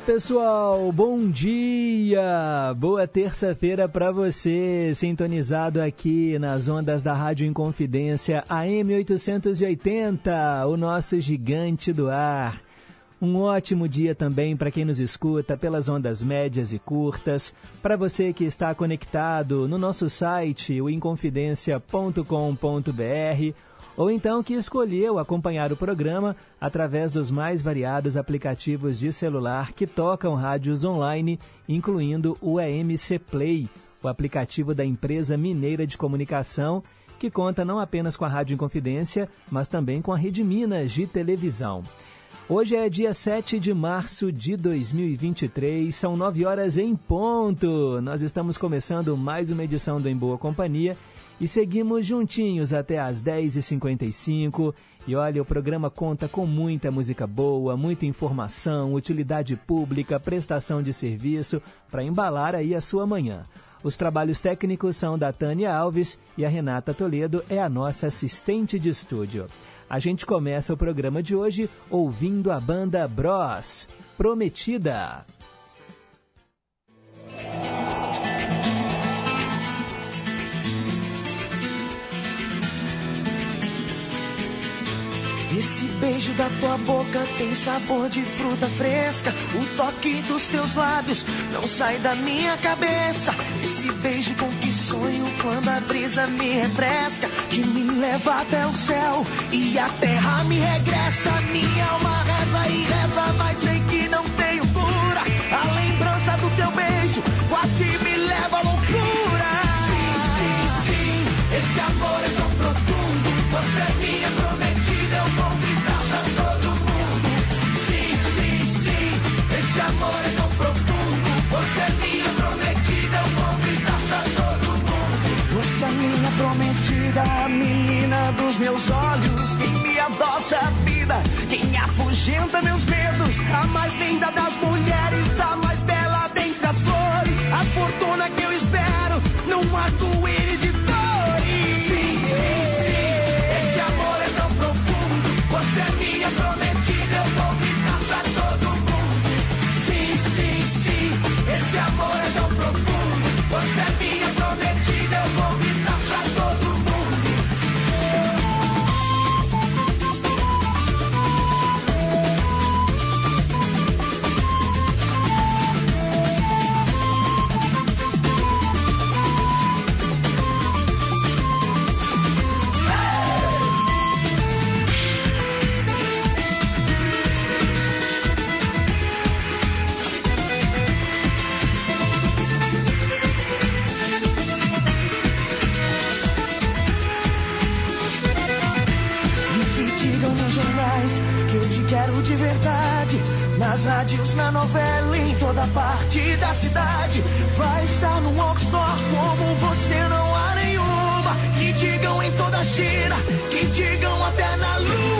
Pessoal. Bom dia. Boa terça-feira para você, sintonizado aqui nas ondas da Rádio Inconfidência AM 880, o nosso gigante do ar. Um ótimo dia também para quem nos escuta pelas ondas médias e curtas, para você que está conectado no nosso site, o inconfidencia.com.br ou então que escolheu acompanhar o programa através dos mais variados aplicativos de celular que tocam rádios online, incluindo o EMC Play, o aplicativo da empresa mineira de comunicação, que conta não apenas com a Rádio Inconfidência, mas também com a Rede Minas de televisão. Hoje é dia 7 de março de 2023, são 9 horas em ponto. Nós estamos começando mais uma edição do Em Boa Companhia e seguimos juntinhos até às 10h55. E olha, o programa conta com muita música boa, muita informação, utilidade pública, prestação de serviço para embalar aí a sua manhã. Os trabalhos técnicos são da Tânia Alves e a Renata Toledo é a nossa assistente de estúdio. A gente começa o programa de hoje ouvindo a banda Bros, Prometida. Esse beijo da tua boca tem sabor de fruta fresca. O toque dos teus lábios não sai da minha cabeça. Esse beijo com que sonho quando a brisa me refresca. Que me leva até o céu e a terra me regressa. Minha alma reza e reza, mas sei que não tenho prometida, a menina dos meus olhos. Quem me adoça a vida, quem afugenta meus medos. A mais linda das mulheres, a mais bela dentre as flores. A fortuna que eu espero num arco-íris quero de verdade. Nas rádios, na novela, em toda parte da cidade. Vai estar no Walkstore como você não há nenhuma. Que digam em toda a China, que digam até na lua.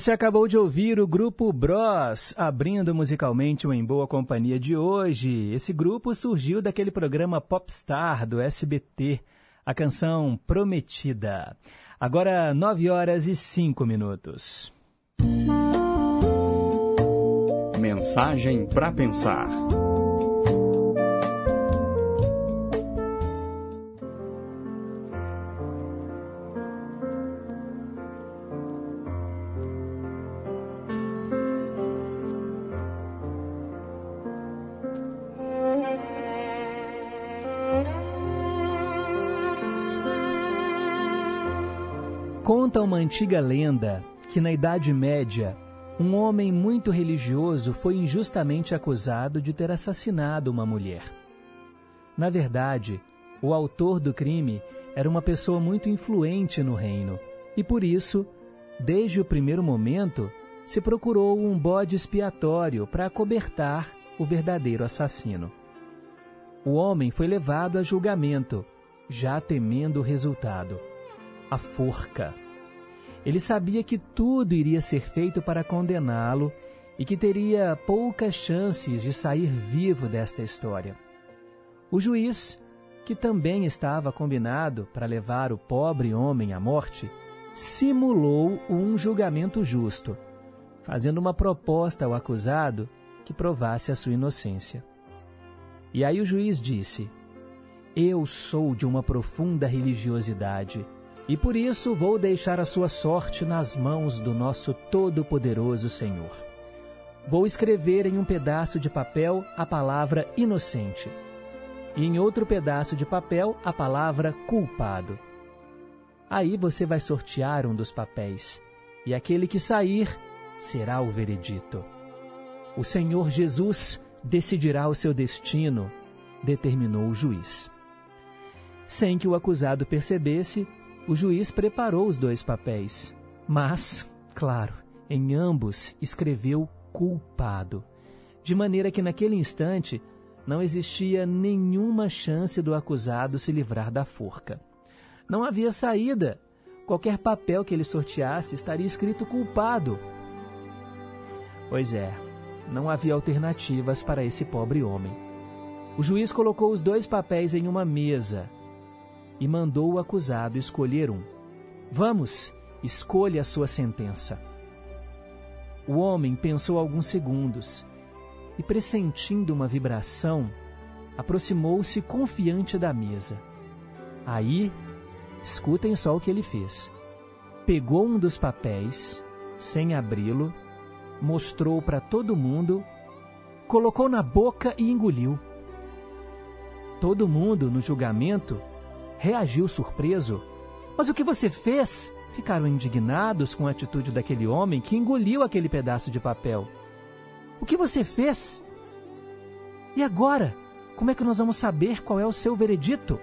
Você acabou de ouvir o grupo Bros, abrindo musicalmente o Em Boa Companhia de hoje. Esse grupo surgiu daquele programa Popstar do SBT, a canção Prometida. Agora, 9 horas e 5 minutos. Mensagem para pensar. Conta uma antiga lenda que na Idade Média, um homem muito religioso foi injustamente acusado de ter assassinado uma mulher. Na verdade, o autor do crime era uma pessoa muito influente no reino e por isso, desde o primeiro momento, se procurou um bode expiatório para acobertar o verdadeiro assassino. O homem foi levado a julgamento, já temendo o resultado a forca. Ele sabia que tudo iria ser feito para condená-lo e que teria poucas chances de sair vivo desta história. O juiz, que também estava combinado para levar o pobre homem à morte, simulou um julgamento justo, fazendo uma proposta ao acusado que provasse a sua inocência. E aí o juiz disse: Eu sou de uma profunda religiosidade e por isso vou deixar a sua sorte nas mãos do nosso Todo-Poderoso Senhor. Vou escrever em um pedaço de papel a palavra inocente, e em outro pedaço de papel a palavra culpado. Aí você vai sortear um dos papéis, e aquele que sair será o veredito. O Senhor Jesus decidirá o seu destino, determinou o juiz. Sem que o acusado percebesse, o juiz preparou os dois papéis, mas, claro, em ambos escreveu culpado, de maneira que naquele instante não existia nenhuma chance do acusado se livrar da forca. Não havia saída. Qualquer papel que ele sorteasse estaria escrito culpado. Pois é, não havia alternativas para esse pobre homem. O juiz colocou os dois papéis em uma mesa e mandou o acusado escolher um. Vamos, escolha a sua sentença. O homem pensou alguns segundos e, pressentindo uma vibração, aproximou-se confiante da mesa. Aí, escutem só o que ele fez. Pegou um dos papéis, sem abri-lo, mostrou para todo mundo, colocou na boca e engoliu. Todo mundo, no julgamento, reagiu surpreso. Mas o que você fez? Ficaram indignados com a atitude daquele homem que engoliu aquele pedaço de papel. O que você fez? E agora? Como é que nós vamos saber qual é o seu veredito?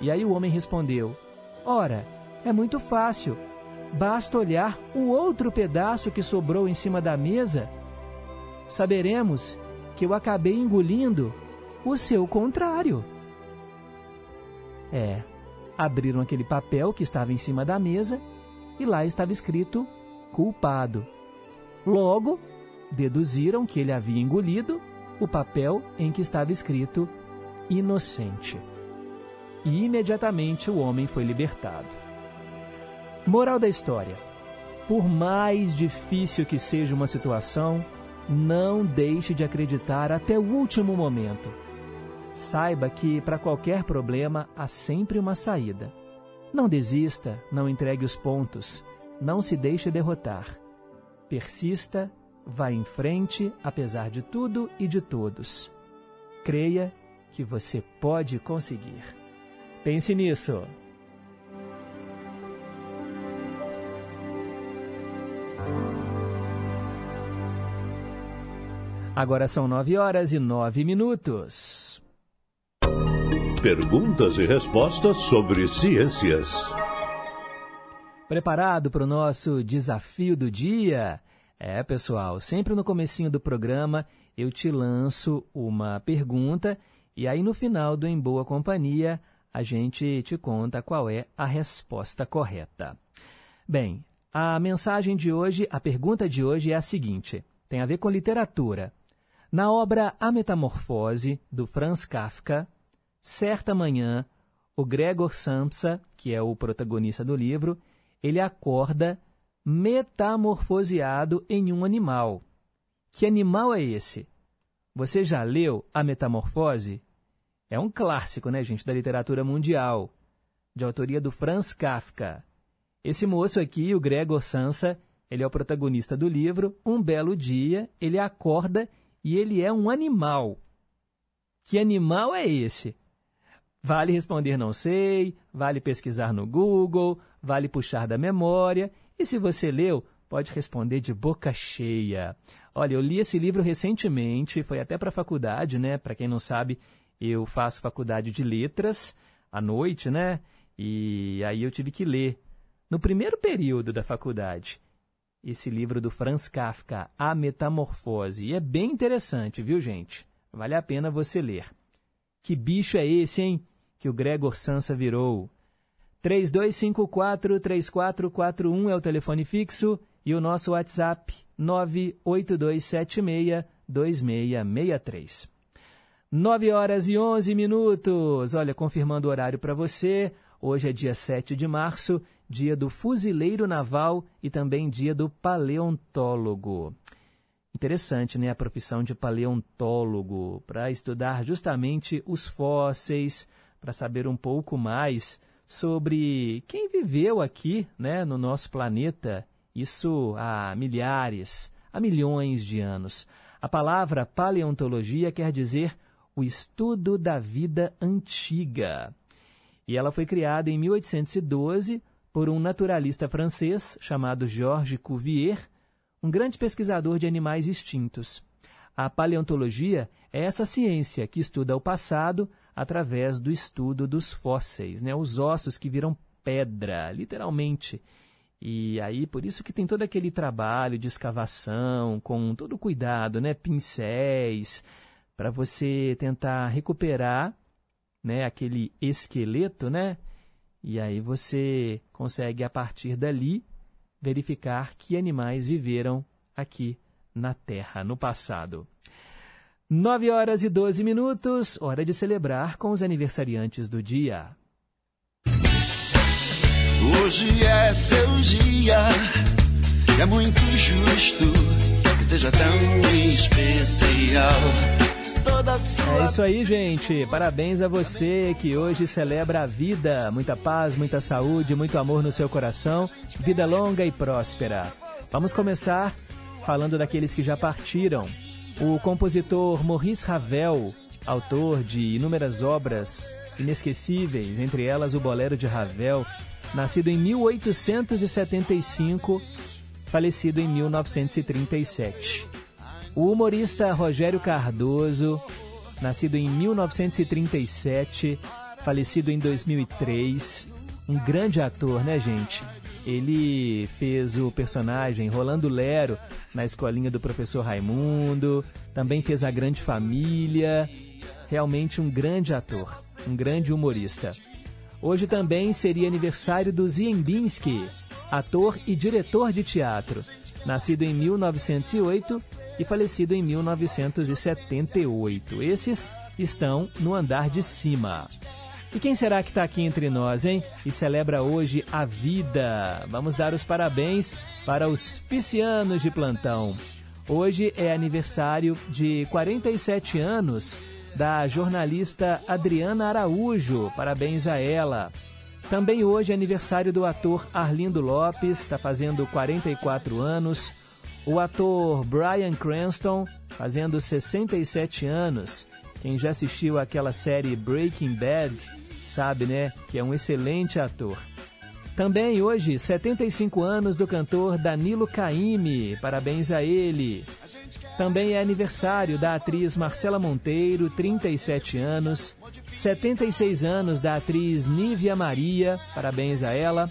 E aí o homem respondeu: Ora, é muito fácil. Basta olhar o outro pedaço que sobrou em cima da mesa. Saberemos que eu acabei engolindo o seu contrário. É, abriram aquele papel que estava em cima da mesa e lá estava escrito culpado. Logo, deduziram que ele havia engolido o papel em que estava escrito inocente. E imediatamente o homem foi libertado. Moral da história: por mais difícil que seja uma situação, não deixe de acreditar até o último momento Saiba que para qualquer problema há sempre uma saída. Não desista, não entregue os pontos, não se deixe derrotar. Persista, vá em frente apesar de tudo e de todos. Creia que você pode conseguir. Pense nisso. Agora são nove horas e nove minutos. Perguntas e respostas sobre ciências. Preparado para o nosso desafio do dia? É, pessoal, sempre no comecinho do programa eu te lanço uma pergunta e aí no final do Em Boa Companhia a gente te conta qual é a resposta correta. Bem, A mensagem de hoje, a pergunta de hoje é a seguinte: tem a ver com literatura. Na obra A Metamorfose, do Franz Kafka, certa manhã, o Gregor Samsa, que é o protagonista do livro, ele acorda metamorfoseado em um animal. Que animal é esse? Você já leu A Metamorfose? É um clássico, né, gente, da literatura mundial, de autoria do Franz Kafka. Esse moço aqui, o Gregor Samsa, ele é o protagonista do livro. Um belo dia, ele acorda e ele é um animal. Que animal é esse? Vale responder não sei, vale pesquisar no Google, vale puxar da memória. E se você leu, pode responder de boca cheia. Olha, eu li esse livro recentemente, foi até para a faculdade, né? Para quem não sabe, eu faço faculdade de letras à noite, né? E aí eu tive que ler no primeiro período da faculdade esse livro do Franz Kafka, A Metamorfose. E é bem interessante, viu, gente? Vale a pena você ler. Que bicho é esse, hein? Que o Gregor Sansa virou. 3254-3441 é o telefone fixo e o nosso WhatsApp 98276-2663. 9 horas e 11 minutos. Olha, confirmando o horário para você. Hoje é dia 7 de março, dia do fuzileiro naval e também dia do paleontólogo. Interessante, né? A profissão de paleontólogo, para estudar justamente os fósseis, para saber um pouco mais sobre quem viveu aqui, né, no nosso planeta, isso há milhares, há milhões de anos. A palavra paleontologia quer dizer o estudo da vida antiga. E ela foi criada em 1812 por um naturalista francês chamado Georges Cuvier, um grande pesquisador de animais extintos. A paleontologia é essa ciência que estuda o passado através do estudo dos fósseis, né? os ossos que viram pedra, literalmente. E aí, por isso que tem todo aquele trabalho de escavação, com todo cuidado, né? pincéis, para você tentar recuperar né, aquele esqueleto, né? E aí você consegue, a partir dali, verificar que animais viveram aqui na Terra no passado. 9 horas e 12 minutos, hora de celebrar com os aniversariantes do dia. Hoje é seu dia, é muito justo que seja tão especial. É isso aí, gente. Parabéns a você que hoje celebra a vida. Muita paz, muita saúde, muito amor no seu coração. Vida longa e próspera. Vamos começar falando daqueles que já partiram. O compositor Maurice Ravel, autor de inúmeras obras inesquecíveis, entre elas o Bolero de Ravel, nascido em 1875, falecido em 1937. O humorista Rogério Cardoso, nascido em 1937, falecido em 2003, um grande ator, né, gente? Ele fez o personagem Rolando Lero na escolinha do professor Raimundo, também fez A Grande Família. Realmente um grande ator, um grande humorista. Hoje também seria aniversário do Ziembinski, ator e diretor de teatro. Nascido em 1908 e falecido em 1978. Esses estão no andar de cima. E quem será que está aqui entre nós, hein? E celebra hoje a vida. Vamos dar os parabéns para os piscianos de plantão. Hoje é aniversário de 47 anos da jornalista Adriana Araújo. Parabéns a ela. Também hoje é aniversário do ator Arlindo Lopes, está fazendo 44 anos. O ator Brian Cranston, fazendo 67 anos. Quem já assistiu aquela série Breaking Bad sabe, né, que é um excelente ator. Também hoje, 75 anos do cantor Danilo Caime. Parabéns a ele. Também é aniversário da atriz Marcela Monteiro, 37 anos. 76 anos da atriz Nívia Maria. Parabéns a ela.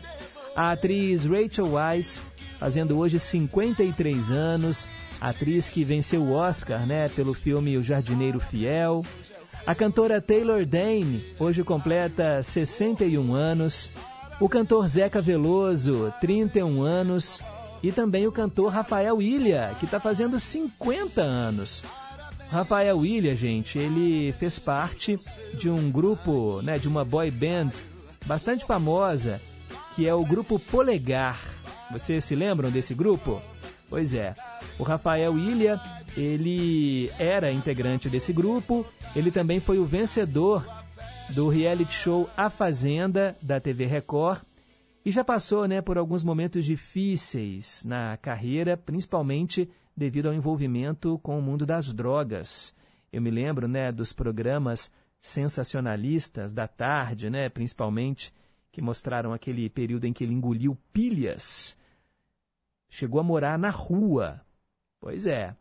A atriz Rachel Weisz, fazendo hoje 53 anos, atriz que venceu o Oscar, né, pelo filme O Jardineiro Fiel. A cantora Taylor Dane hoje completa 61 anos O cantor Zeca Veloso, 31 anos, e também o cantor Rafael Ilha, que está fazendo 50 anos. Rafael Ilha, gente, ele fez parte de um grupo, né, de uma boy band bastante famosa, que é o grupo Polegar. Vocês se lembram desse grupo? Pois é. O Rafael Ilha, ele era integrante desse grupo, ele também foi o vencedor do reality show A Fazenda da TV Record e já passou, né, por alguns momentos difíceis na carreira, principalmente devido ao envolvimento com o mundo das drogas. Eu me lembro, né, dos programas sensacionalistas da tarde, né, principalmente, que mostraram aquele período em que ele engoliu pilhas. Chegou a morar na rua. Pois é.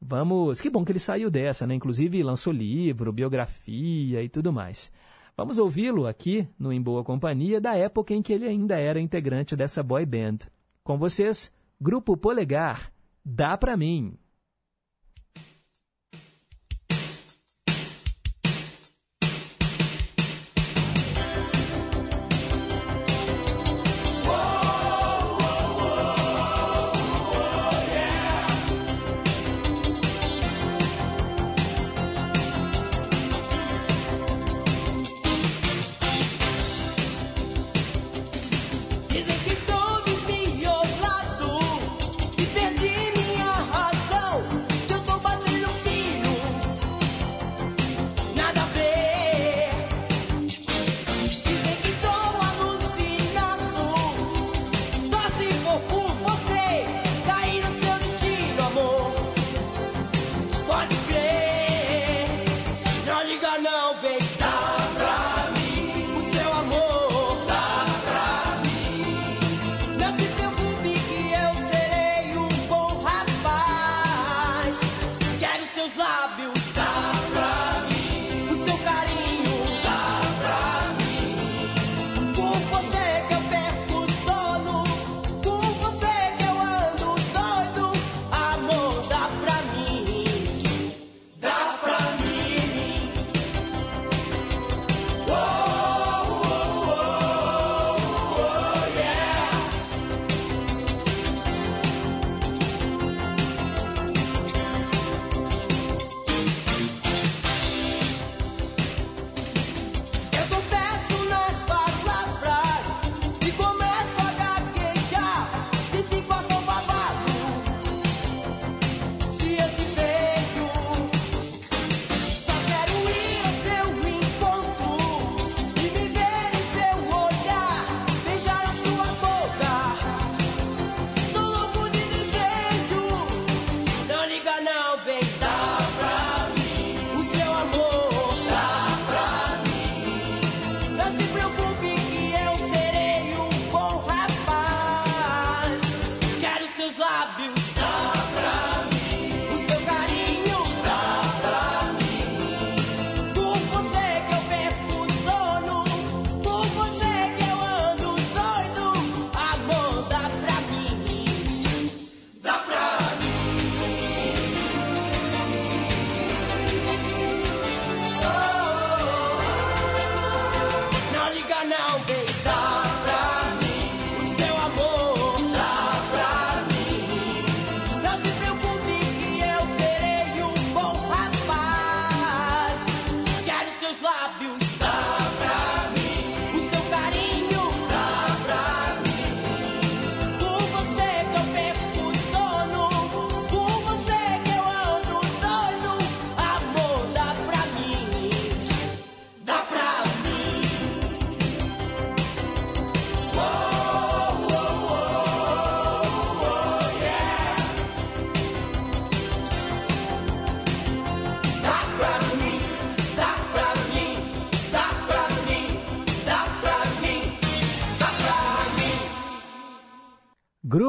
Vamos. Que bom que ele saiu dessa, né? Inclusive lançou livro, biografia e tudo mais. Vamos ouvi-lo aqui no Em Boa Companhia da época em que ele ainda era integrante dessa boy band. Com vocês, Grupo Polegar, Dá Pra Mim.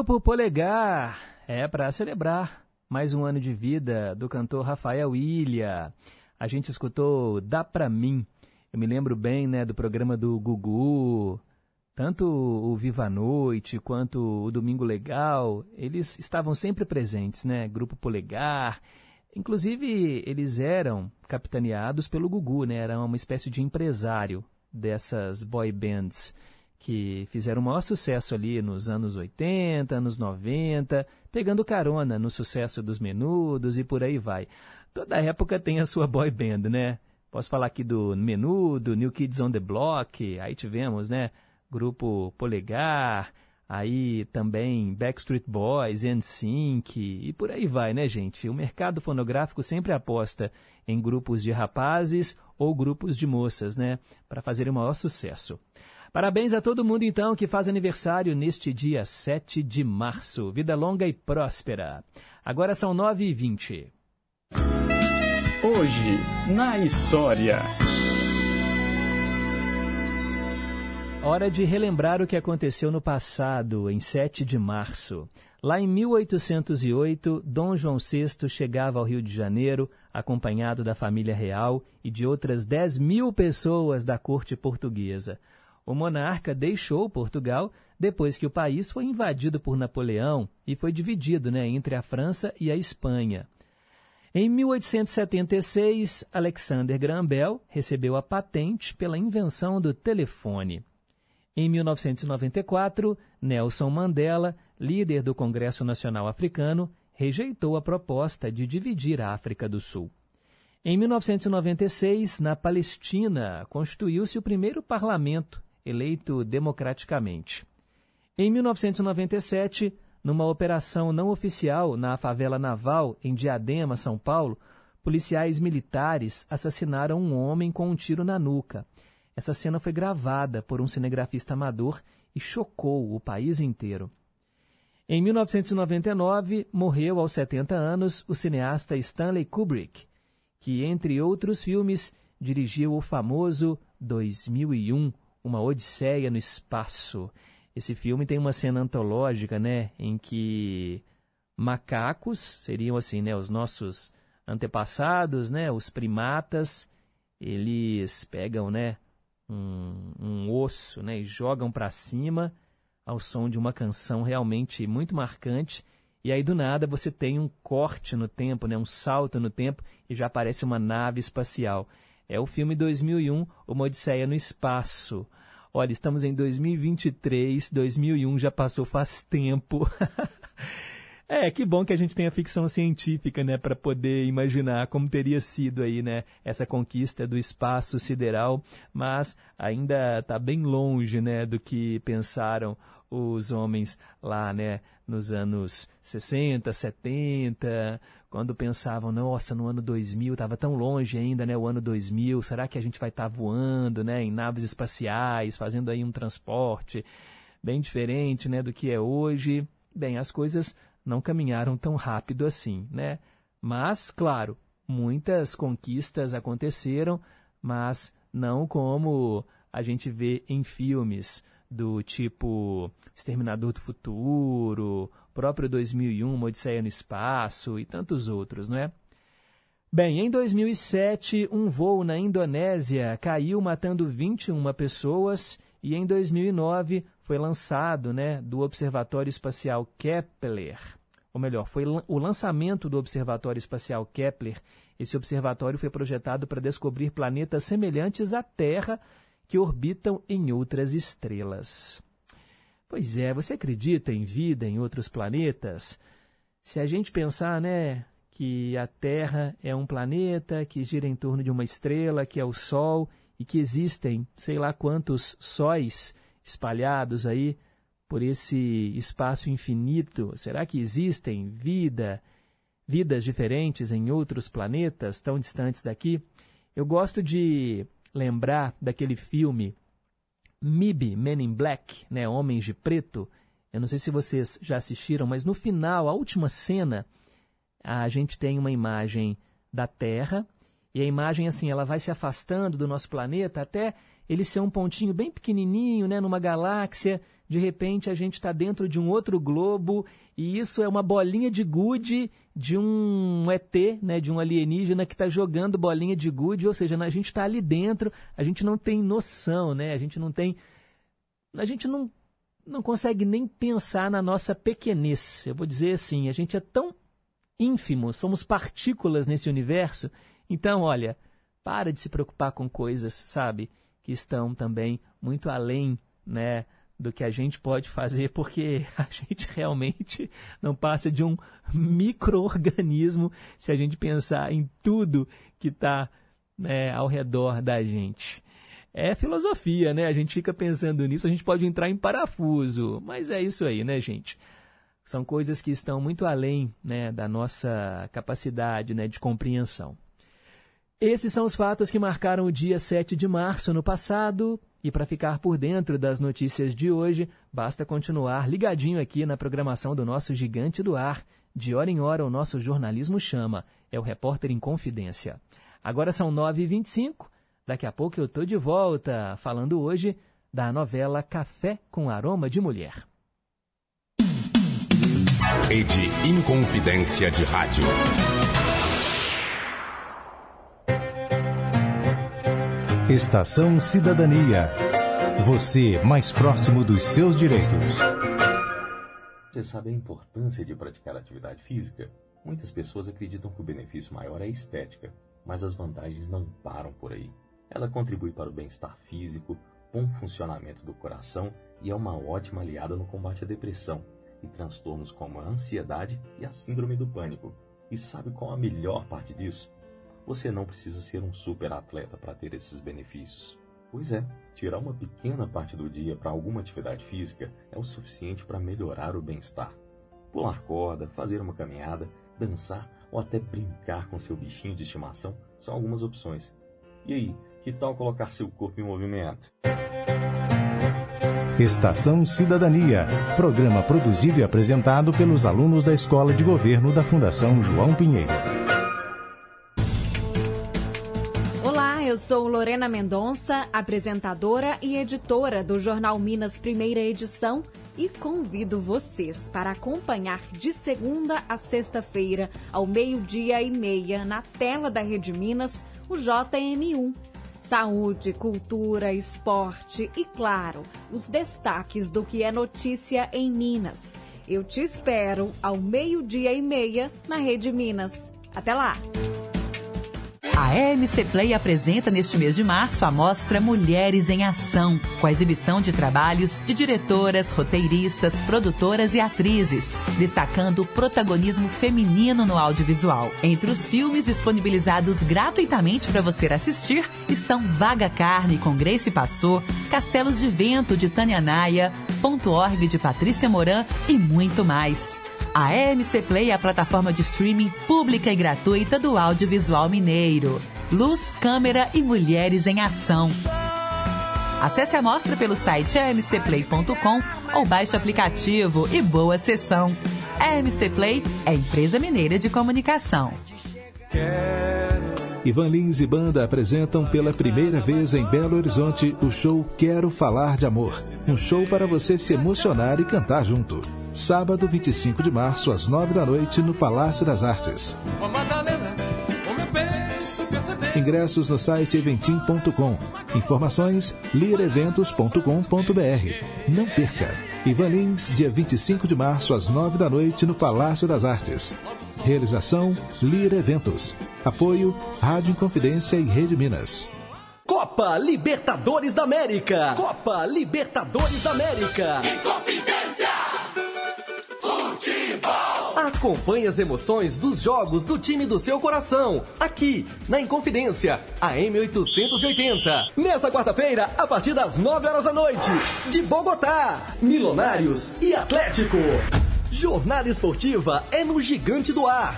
Grupo Polegar é para celebrar mais um ano de vida do cantor Rafael Ilha. A gente escutou Dá Pra Mim. Eu me lembro bem né, do programa do Gugu, tanto o Viva a Noite quanto o Domingo Legal, eles estavam sempre presentes, né? Grupo Polegar. Inclusive, eles eram capitaneados pelo Gugu, né? Era uma espécie de empresário dessas boy bands que fizeram o maior sucesso ali nos anos 80, anos 90, pegando carona no sucesso dos Menudos e por aí vai. Toda época tem a sua boy band, né? Posso falar aqui do Menudo, New Kids on the Block, aí tivemos, né? Grupo Polegar, aí também Backstreet Boys, NSYNC e por aí vai, né, gente? O mercado fonográfico sempre aposta em grupos de rapazes ou grupos de moças, né, para fazerem o maior sucesso. Parabéns a todo mundo, então, que faz aniversário neste dia 7 de março. Vida longa e próspera. Agora são 9h20. Hoje, na história. Hora de relembrar o que aconteceu no passado, em 7 de março. Lá em 1808, Dom João VI chegava ao Rio de Janeiro, acompanhado da família real e de outras 10 mil pessoas da corte portuguesa. O monarca deixou Portugal depois que o país foi invadido por Napoleão e foi dividido né, entre a França e a Espanha. Em 1876, Alexander Graham Bell recebeu a patente pela invenção do telefone. Em 1994, Nelson Mandela, líder do Congresso Nacional Africano, rejeitou a proposta de dividir a África do Sul. Em 1996, na Palestina, constituiu-se o primeiro parlamento eleito democraticamente. Em 1997, numa operação não oficial na favela naval em Diadema, São Paulo, policiais militares assassinaram um homem com um tiro na nuca. Essa cena foi gravada por um cinegrafista amador e chocou o país inteiro. Em 1999, morreu aos 70 anos o cineasta Stanley Kubrick, que, entre outros filmes, dirigiu o famoso 2001, Uma Odisseia no Espaço. Esse filme tem uma cena antológica, né, em que macacos, seriam assim, né, os nossos antepassados, né, os primatas, eles pegam, né, um, um osso, né, e jogam para cima ao som de uma canção realmente muito marcante. E aí do nada você tem um corte no tempo, né, um salto no tempo e já aparece uma nave espacial. É o filme 2001, Uma Odisseia no Espaço. Olha, estamos em 2023, 2001 já passou faz tempo. é, que bom que a gente tem a ficção científica, né, para poder imaginar como teria sido aí, né, essa conquista do espaço sideral, mas ainda está bem longe, né, do que pensaram os homens lá, né, nos anos 60, 70, quando pensavam, nossa, no ano 2000, estava tão longe ainda, né, o ano 2000, será que a gente vai estar tá voando, né, em naves espaciais, fazendo aí um transporte bem diferente, né, do que é hoje? Bem, as coisas não caminharam tão rápido assim, né? Mas, claro, muitas conquistas aconteceram, mas não como a gente vê em filmes do tipo Exterminador do Futuro, próprio 2001, Uma Odisseia no Espaço e tantos outros, não é? Bem, em 2007, um voo na Indonésia caiu matando 21 pessoas e em 2009 foi lançado né, do Observatório Espacial Kepler. Ou melhor, foi o lançamento do Observatório Espacial Kepler. Esse observatório foi projetado para descobrir planetas semelhantes à Terra que orbitam em outras estrelas. Pois é, você acredita em vida em outros planetas? Se a gente pensar, né, que a Terra é um planeta que gira em torno de uma estrela, que é o Sol, e que existem sei lá quantos sóis espalhados aí por esse espaço infinito, será que existem vida, vidas diferentes em outros planetas tão distantes daqui? Eu gosto de lembrar daquele filme MIB, Men in Black, né, Homens de Preto. Eu não sei se vocês já assistiram, mas no final, a última cena, a gente tem uma imagem da Terra e a imagem assim, ela vai se afastando do nosso planeta até ele ser um pontinho bem pequenininho, né, numa galáxia. De repente a gente está dentro de um outro globo e isso é uma bolinha de gude de um ET, né, de um alienígena que está jogando bolinha de gude, ou seja, a gente está ali dentro, a gente não tem noção, né, a gente não tem, a gente não, não consegue nem pensar na nossa pequenez. Eu vou dizer assim, a gente é tão ínfimo, somos partículas nesse universo. Então, olha, para de se preocupar com coisas, sabe? que estão também muito além né, do que a gente pode fazer, porque a gente realmente não passa de um microorganismo se a gente pensar em tudo que está né, ao redor da gente. É filosofia, né? A gente fica pensando nisso, a gente pode entrar em parafuso, mas é isso aí, né, gente? São coisas que estão muito além né, da nossa capacidade né, de compreensão. Esses são os fatos que marcaram o dia 7 de março no passado. E para ficar por dentro das notícias de hoje, basta continuar ligadinho aqui na programação do nosso Gigante do Ar. De hora em hora, o nosso jornalismo chama. É o Repórter em Confidência. Agora são 9h25. Daqui a pouco eu estou de volta, falando hoje da novela Café com Aroma de Mulher. Rede Inconfidência de Rádio. Estação Cidadania. Você mais próximo dos seus direitos. Você sabe a importância de praticar atividade física? Muitas pessoas acreditam que o benefício maior é a estética, mas as vantagens não param por aí. Ela contribui para o bem-estar físico, bom funcionamento do coração e é uma ótima aliada no combate à depressão e transtornos como a ansiedade e a síndrome do pânico. E sabe qual a melhor parte disso? Você não precisa ser um super atleta para ter esses benefícios. Pois é, tirar uma pequena parte do dia para alguma atividade física é o suficiente para melhorar o bem-estar. Pular corda, fazer uma caminhada, dançar ou até brincar com seu bichinho de estimação são algumas opções. E aí, que tal colocar seu corpo em movimento? Estação Cidadania, programa produzido e apresentado pelos alunos da Escola de Governo da Fundação João Pinheiro. Lorena Mendonça, apresentadora e editora do Jornal Minas Primeira Edição e convido vocês para acompanhar de segunda a sexta-feira, ao meio-dia e meia, na tela da Rede Minas, o JM1. Saúde, cultura, esporte e, claro, os destaques do que é notícia em Minas. Eu te espero ao meio-dia e meia na Rede Minas. Até lá! A EMC Play apresenta neste mês de março a mostra Mulheres em Ação, com a exibição de trabalhos de diretoras, roteiristas, produtoras e atrizes, destacando o protagonismo feminino no audiovisual. Entre os filmes disponibilizados gratuitamente para você assistir estão Vaga Carne com Grace Passou, Castelos de Vento de Tânia Naia, Ponto Org de Patrícia Moran e muito mais. A EMC Play é a plataforma de streaming pública e gratuita do audiovisual mineiro. Luz, câmera e mulheres em ação. Acesse a mostra pelo site emcplay.com ou baixe o aplicativo e boa sessão. A EMC Play é empresa mineira de comunicação. Ivan Lins e banda apresentam pela primeira vez em Belo Horizonte o show Quero Falar de Amor. Um show para você se emocionar e cantar junto sábado 25 de março, às 9 da noite, no Palácio das Artes. Ingressos no site eventim.com. Informações lireventos.com.br. Não perca! Ivan Lins, dia 25 de março, às 9 da noite, no Palácio das Artes. Realização Lira Eventos. Apoio Rádio Inconfidência e Rede Minas. Copa Libertadores da América. Copa Libertadores da América. Inconfidência. Acompanhe as emoções dos jogos do time do seu coração, aqui na Inconfidência, a M880. Nesta quarta-feira, a partir das 9 horas da noite, de Bogotá, Milionários e Atlético. Jornada esportiva é no Gigante do Ar.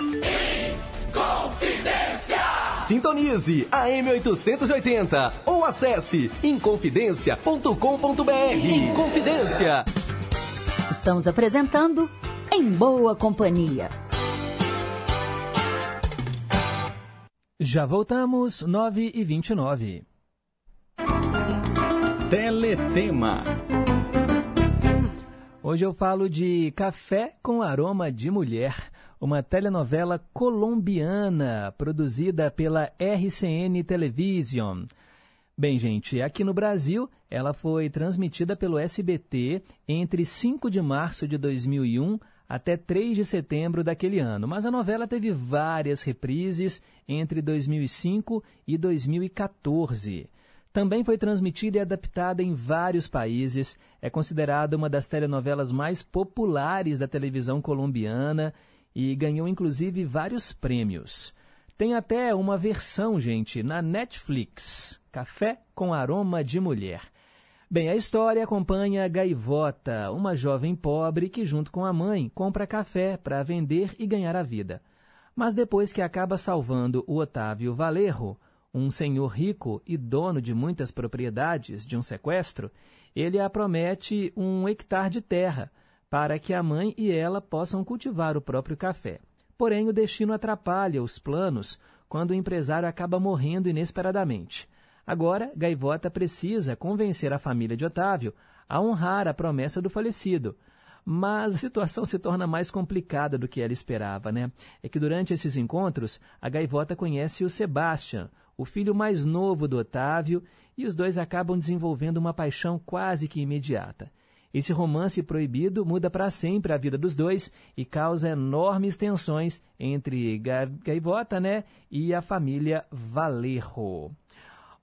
Inconfidência! Sintonize a M880 ou acesse inconfidencia.com.br. Inconfidência. Estamos apresentando em boa companhia. Já voltamos, 9 e 29. Teletema. Hoje eu falo de Café com Aroma de Mulher, uma telenovela colombiana produzida pela RCN Television. Bem, gente, aqui no Brasil, ela foi transmitida pelo SBT entre 5 de março de 2001 até 3 de setembro daquele ano, mas a novela teve várias reprises entre 2005 e 2014. Também foi transmitida e adaptada em vários países. É considerada uma das telenovelas mais populares da televisão colombiana e ganhou inclusive vários prêmios. Tem até uma versão, gente, na Netflix: Café com Aroma de Mulher. Bem, a história acompanha Gaivota, uma jovem pobre que, junto com a mãe, compra café para vender e ganhar a vida. Mas depois que acaba salvando o Otávio Valerro, um senhor rico e dono de muitas propriedades de um sequestro, ele a promete um hectare de terra para que a mãe e ela possam cultivar o próprio café. Porém, o destino atrapalha os planos quando o empresário acaba morrendo inesperadamente. Agora, Gaivota precisa convencer a família de Otávio a honrar a promessa do falecido. Mas a situação se torna mais complicada do que ela esperava, né? É que durante esses encontros, a Gaivota conhece o Sebastian, o filho mais novo do Otávio, e os dois acabam desenvolvendo uma paixão quase que imediata. Esse romance proibido muda para sempre a vida dos dois e causa enormes tensões entre Gaivota né, e a família Valerro.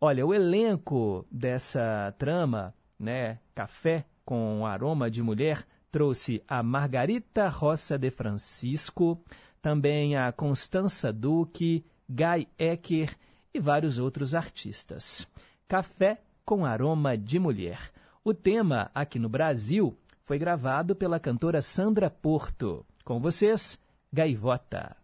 Olha, o elenco dessa trama, né, Café com aroma de mulher, trouxe a Margarita Roça de Francisco, também a Constança Duque, Guy Ecker e vários outros artistas. Café com aroma de mulher. O tema, aqui no Brasil, foi gravado pela cantora Sandra Porto. Com vocês, Gaivota.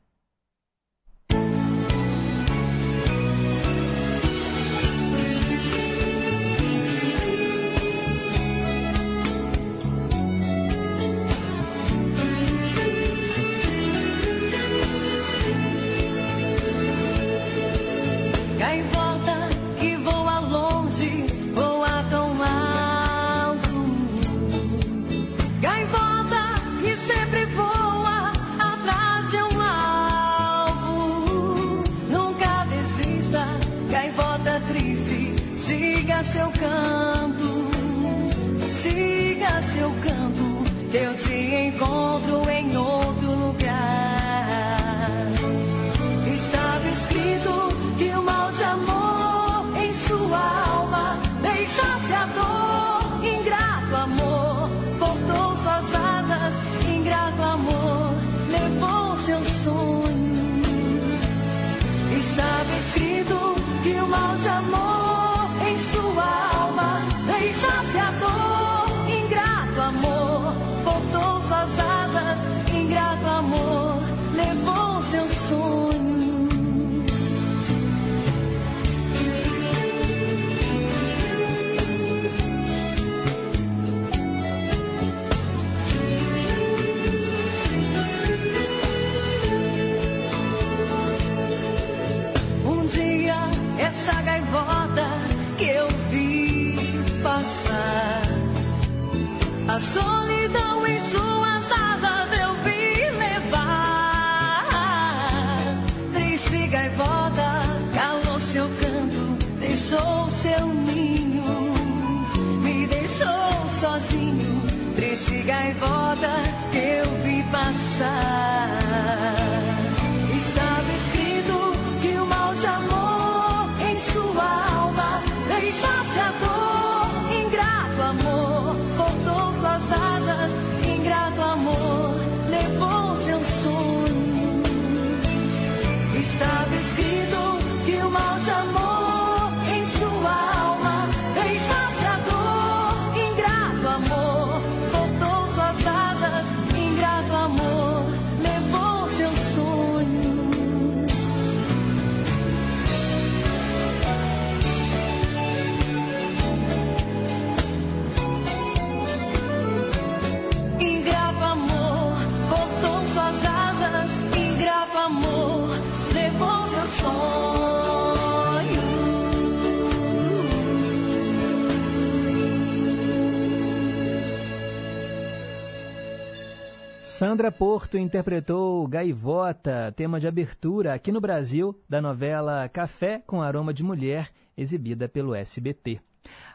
Eu te encontro em outro I've Sandra Porto interpretou Gaivota, tema de abertura aqui no Brasil da novela Café com Aroma de Mulher, exibida pelo SBT.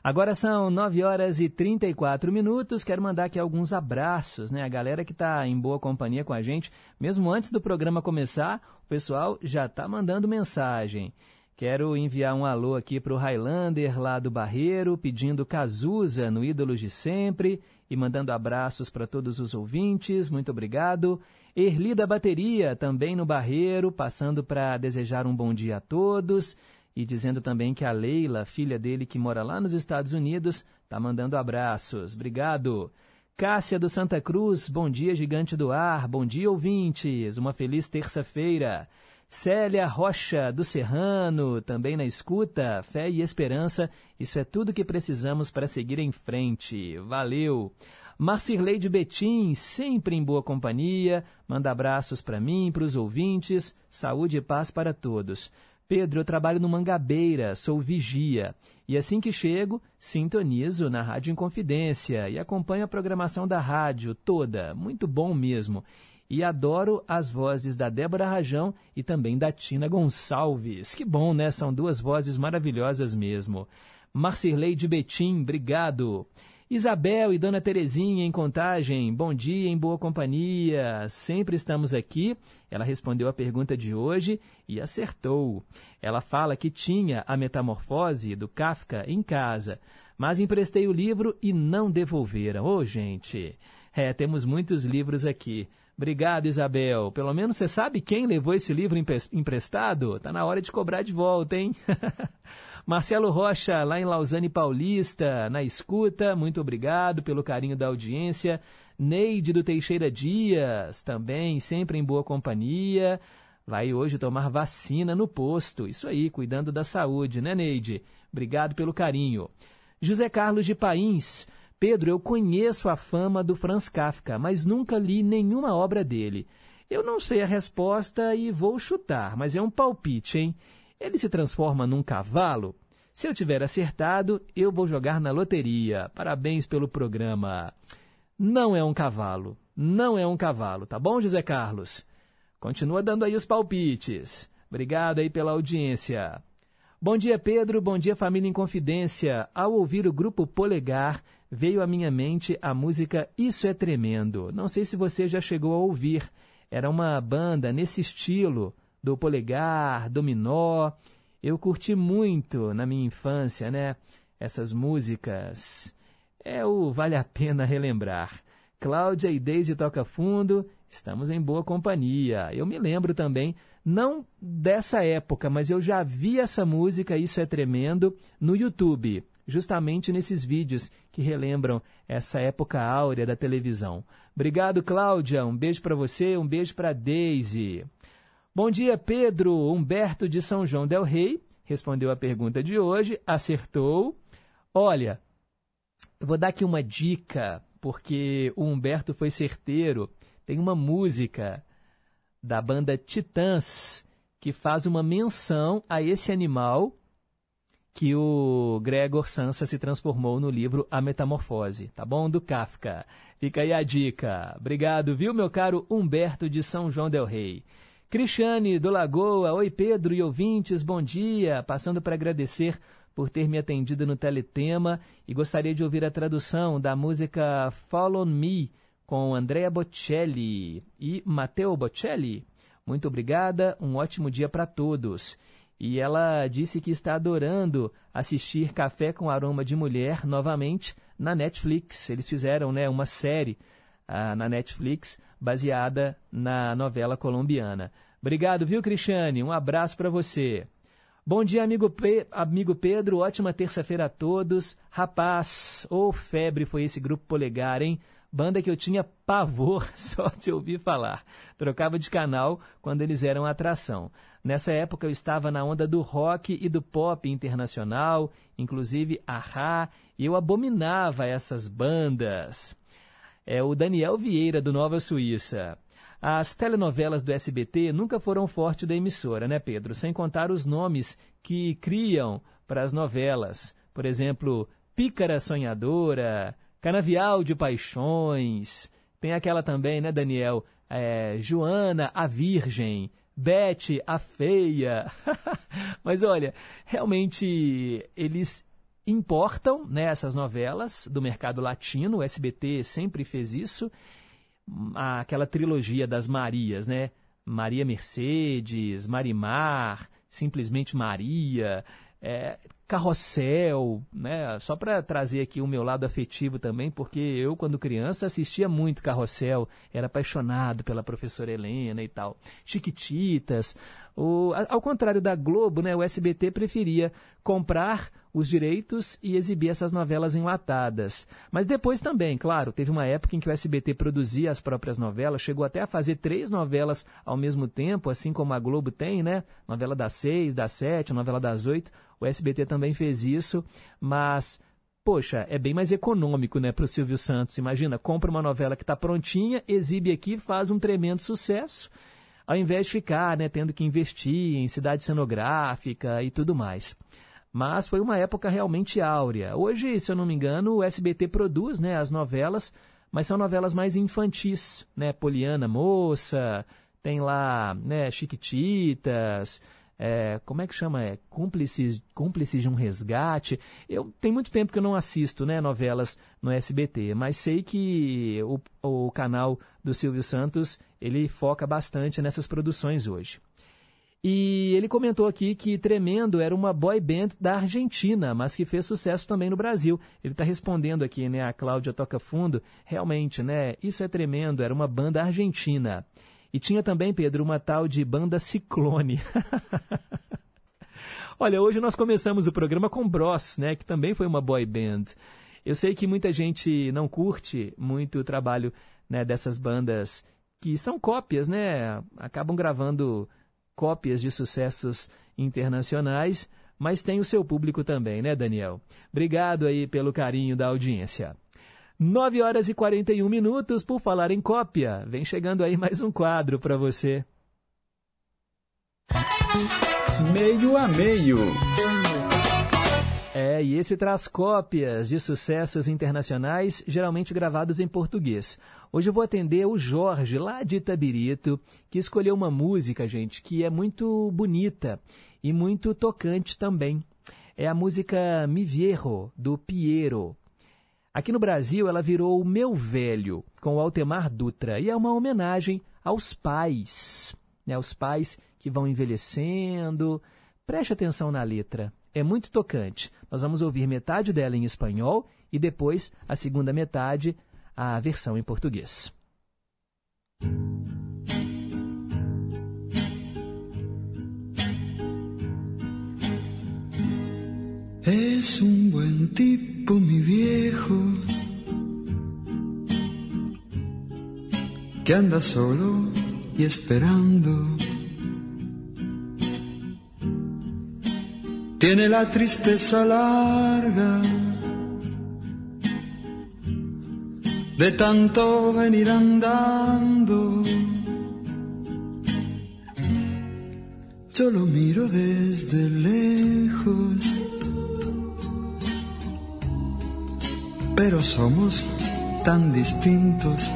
Agora são 9 horas e 34 minutos. Quero mandar aqui alguns abraços, né? A galera que está em boa companhia com a gente, mesmo antes do programa começar, o pessoal já está mandando mensagem. Quero enviar um alô aqui para o Highlander lá do Barreiro, pedindo Cazuza no Ídolos de Sempre e mandando abraços para todos os ouvintes. Muito obrigado. Erli da Bateria, também no Barreiro, passando para desejar um bom dia a todos e dizendo também que a Leila, filha dele que mora lá nos Estados Unidos, está mandando abraços. Obrigado. Cássia do Santa Cruz, bom dia, gigante do ar, bom dia, ouvintes, uma feliz terça-feira. Célia Rocha, do Serrano, também na escuta, fé e esperança, isso é tudo que precisamos para seguir em frente. Valeu! Marcirlei de Betim, sempre em boa companhia, manda abraços para mim, para os ouvintes, saúde e paz para todos. Pedro, eu trabalho no Mangabeira, sou vigia. E assim que chego, sintonizo na Rádio Inconfidência e acompanho a programação da rádio toda. Muito bom mesmo e adoro as vozes da Débora Rajão e também da Tina Gonçalves. Que bom, né? São duas vozes maravilhosas mesmo. Marcirlei de Betim, obrigado. Isabel e Dona Terezinha em Contagem, bom dia em boa companhia, sempre estamos aqui. Ela respondeu a pergunta de hoje e acertou. Ela fala que tinha a Metamorfose do Kafka em casa, mas emprestei o livro e não devolveram. Ô, oh, gente, é, temos muitos livros aqui. Obrigado, Isabel. Pelo menos você sabe quem levou esse livro emprestado? Tá na hora de cobrar de volta, hein? Marcelo Rocha, lá em Lausanne Paulista, na escuta, muito obrigado pelo carinho da audiência. Neide do Teixeira Dias, também sempre em boa companhia. Vai hoje tomar vacina no posto. Isso aí, cuidando da saúde, né, Neide? Obrigado pelo carinho. José Carlos de Pains, Pedro, eu conheço a fama do Franz Kafka, mas nunca li nenhuma obra dele. Eu não sei a resposta e vou chutar, mas é um palpite, hein? Ele se transforma num cavalo? Se eu tiver acertado, eu vou jogar na loteria. Parabéns pelo programa. Não é um cavalo. Não é um cavalo, tá bom, José Carlos? Continua dando aí os palpites. Obrigado aí pela audiência. Bom dia, Pedro. Bom dia, família em confidência. Ao ouvir o grupo Polegar, veio à minha mente a música Isso é Tremendo. Não sei se você já chegou a ouvir. Era uma banda nesse estilo, do polegar, dominó. Eu curti muito na minha infância, né? Essas músicas. É o Vale a Pena Relembrar. Cláudia e Daisy Toca Fundo, estamos em boa companhia. Eu me lembro também, não dessa época, mas eu já vi essa música, Isso é Tremendo, no YouTube justamente nesses vídeos que relembram essa época áurea da televisão. Obrigado, Cláudia. Um beijo para você, um beijo para Daisy. Bom dia, Pedro. Humberto de São João del Rei respondeu a pergunta de hoje, acertou. Olha, eu vou dar aqui uma dica, porque o Humberto foi certeiro. Tem uma música da banda Titãs que faz uma menção a esse animal que o Gregor Sansa se transformou no livro A Metamorfose, tá bom? Do Kafka. Fica aí a dica. Obrigado, viu, meu caro Humberto de São João del Rei. Cristiane do Lagoa, oi Pedro e ouvintes, bom dia. Passando para agradecer por ter me atendido no Teletema e gostaria de ouvir a tradução da música Follow Me com Andrea Bocelli e Matteo Bocelli. Muito obrigada, um ótimo dia para todos. E ela disse que está adorando assistir Café com Aroma de Mulher novamente na Netflix. Eles fizeram né, uma série uh, na Netflix baseada na novela colombiana. Obrigado, viu, Cristiane? Um abraço para você. Bom dia, amigo, Pe amigo Pedro. Ótima terça-feira a todos. Rapaz, ô oh, febre foi esse grupo polegar, hein? Banda que eu tinha pavor só de ouvir falar. Trocava de canal quando eles eram atração. Nessa época eu estava na onda do rock e do pop internacional, inclusive Ahá, e eu abominava essas bandas. É o Daniel Vieira, do Nova Suíça. As telenovelas do SBT nunca foram forte da emissora, né, Pedro? Sem contar os nomes que criam para as novelas. Por exemplo, Pícara Sonhadora, Canavial de Paixões. Tem aquela também, né, Daniel? É, Joana, a Virgem. Beth, a feia. Mas olha, realmente eles importam né, essas novelas do mercado latino, o SBT sempre fez isso. Aquela trilogia das Marias, né? Maria Mercedes, Marimar, Simplesmente Maria, é, Carrossel, né? Só para trazer aqui o meu lado afetivo também, porque eu, quando criança, assistia muito Carrossel, era apaixonado pela professora Helena e tal. Chiquititas. O, ao contrário da Globo, né? O SBT preferia comprar os direitos e exibir essas novelas enlatadas. Mas depois também, claro, teve uma época em que o SBT produzia as próprias novelas, chegou até a fazer três novelas ao mesmo tempo, assim como a Globo tem, né? Novela das seis, das sete, novela das oito. O SBT também fez isso, mas poxa, é bem mais econômico, né, para o Silvio Santos. Imagina, compra uma novela que está prontinha, exibe aqui, faz um tremendo sucesso, ao invés de ficar, né, tendo que investir em cidade cenográfica e tudo mais. Mas foi uma época realmente áurea. Hoje, se eu não me engano, o SBT produz né, as novelas, mas são novelas mais infantis, né? Poliana Moça, tem lá né, Chiquititas, é, como é que chama? É, cúmplices, cúmplices de um resgate. Eu tem muito tempo que eu não assisto né, novelas no SBT, mas sei que o, o canal do Silvio Santos ele foca bastante nessas produções hoje. E ele comentou aqui que Tremendo era uma boy band da Argentina, mas que fez sucesso também no Brasil. Ele está respondendo aqui, né? A Cláudia Toca Fundo. Realmente, né? Isso é tremendo, era uma banda argentina. E tinha também, Pedro, uma tal de banda Ciclone. Olha, hoje nós começamos o programa com Bros, né? Que também foi uma boy band. Eu sei que muita gente não curte muito o trabalho né, dessas bandas que são cópias, né? Acabam gravando cópias de sucessos internacionais, mas tem o seu público também, né, Daniel? Obrigado aí pelo carinho da audiência. 9 horas e 41 minutos por falar em cópia. Vem chegando aí mais um quadro para você. Meio a meio. É, e esse traz cópias de sucessos internacionais, geralmente gravados em português. Hoje eu vou atender o Jorge, lá de Itabirito, que escolheu uma música, gente, que é muito bonita e muito tocante também. É a música Mi Viejo, do Piero. Aqui no Brasil, ela virou o Meu Velho, com o Altemar Dutra, e é uma homenagem aos pais, né, aos pais que vão envelhecendo. Preste atenção na letra é muito tocante. Nós vamos ouvir metade dela em espanhol e depois a segunda metade, a versão em português. Es un buen tipo, mi viejo, que anda solo y esperando tiene la tristeza larga de tanto venir andando. Yo lo miro desde lejos, pero somos tan distintos.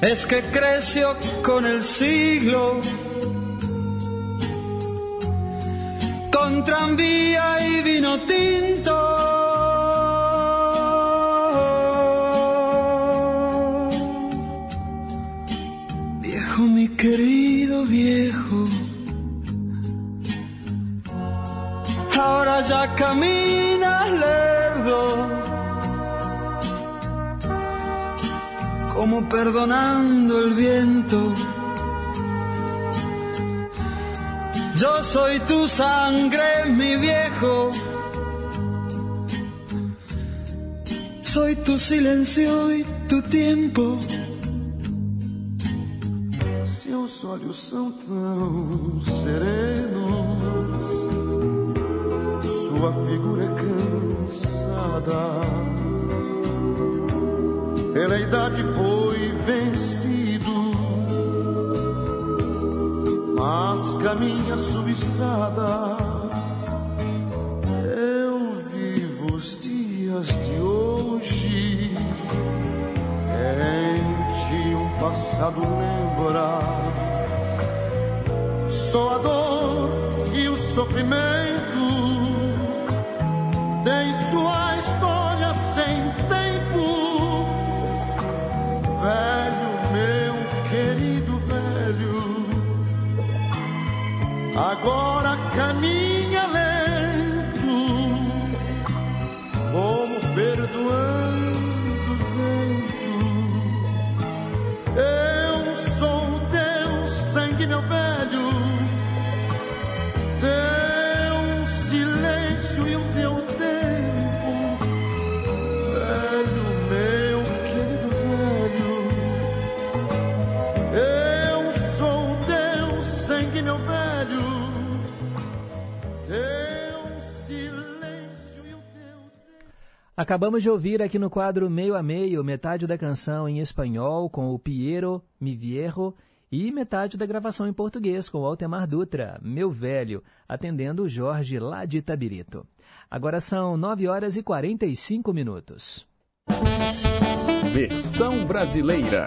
Es que creció con el siglo con tranvía y vino tinto. Viejo, mi querido viejo, ahora ya caminas como perdonando el viento Yo soy tu sangre, mi viejo. Soy tu silencio e tu tempo. Seus olhos são tão serenos, sua figura é cansada. Pela idade mas caminha subestrada. Eu vivo os dias de hoje, em ti um passado lembra. Só a dor e o sofrimento agora caminho. Acabamos de ouvir aqui no quadro Meio a Meio metade da canção em espanhol com o Piero Mi Viejo e metade da gravação em português com o Altemar Dutra, Meu Velho, atendendo o Jorge lá de Itabirito. Agora são 9 horas e 45 minutos. Versão brasileira.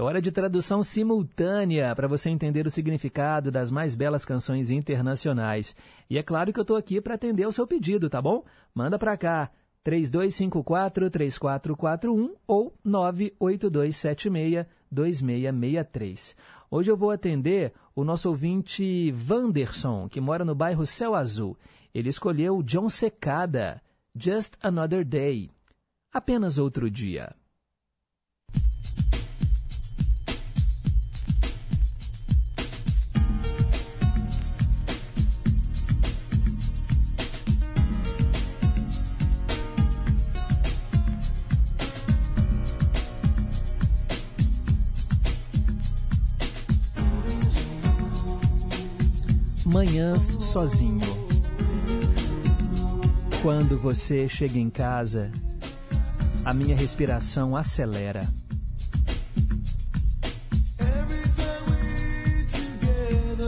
É hora de tradução simultânea para você entender o significado das mais belas canções internacionais. E é claro que eu estou aqui para atender o seu pedido, tá bom? Manda para cá. 3254-3441 ou 98276-2663. Hoje eu vou atender o nosso ouvinte Vanderson, que mora no bairro Céu Azul. Ele escolheu John Secada, Just Another Day. Apenas outro dia. Manhãs sozinho. Quando você chega em casa, a minha respiração acelera.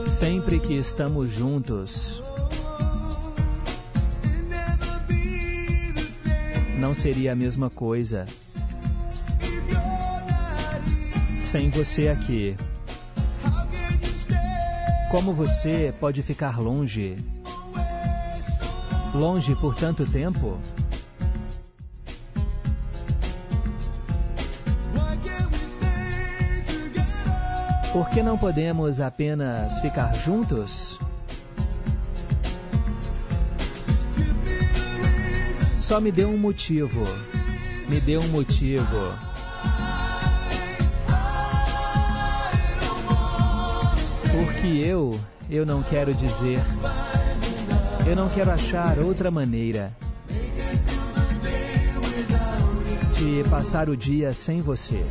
Sempre que estamos juntos, não seria a mesma coisa sem você aqui. Como você pode ficar longe? Longe por tanto tempo? Por que não podemos apenas ficar juntos? Só me dê um motivo. Me dê um motivo. Porque eu, eu não quero dizer. Eu não quero achar outra maneira de passar o dia sem você.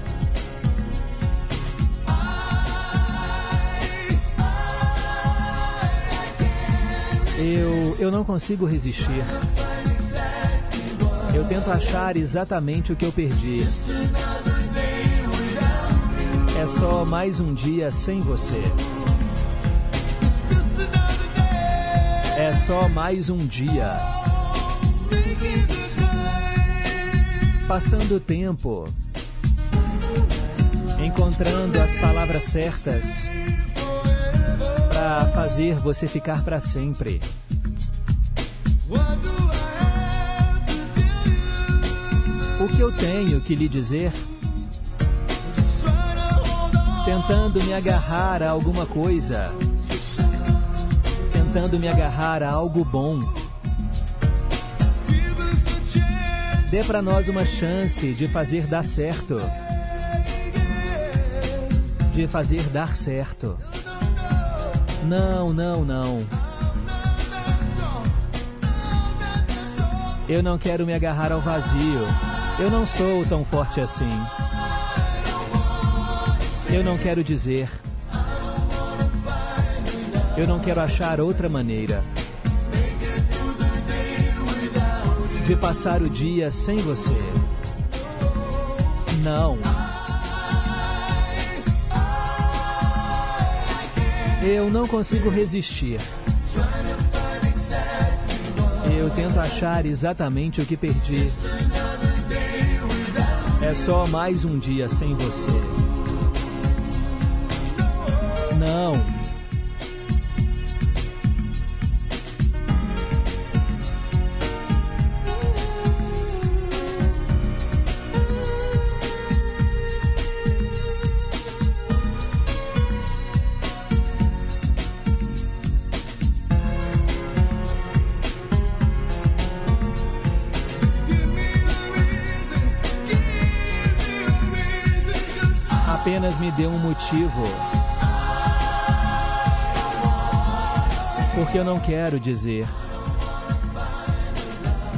Eu, eu não consigo resistir. Eu tento achar exatamente o que eu perdi. É só mais um dia sem você. Só mais um dia. Passando o tempo. Encontrando as palavras certas para fazer você ficar para sempre. O que eu tenho que lhe dizer? Tentando me agarrar a alguma coisa. Tentando me agarrar a algo bom. Dê para nós uma chance de fazer dar certo. De fazer dar certo. Não, não, não. Eu não quero me agarrar ao vazio. Eu não sou tão forte assim. Eu não quero dizer. Eu não quero achar outra maneira de passar o dia sem você. Não. Eu não consigo resistir. Eu tento achar exatamente o que perdi. É só mais um dia sem você. Não. Um motivo. Porque eu não quero dizer.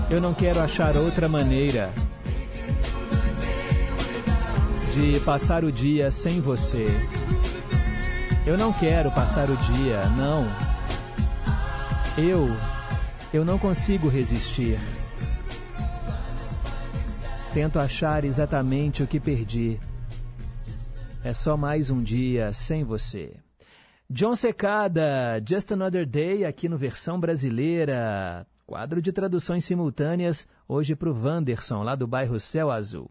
Eu não quero achar outra maneira de passar o dia sem você. Eu não quero passar o dia, não. Eu, eu não consigo resistir. Tento achar exatamente o que perdi. É só mais um dia sem você. John Secada, Just Another Day, aqui no versão brasileira. Quadro de traduções simultâneas, hoje para o Wanderson, lá do bairro Céu Azul.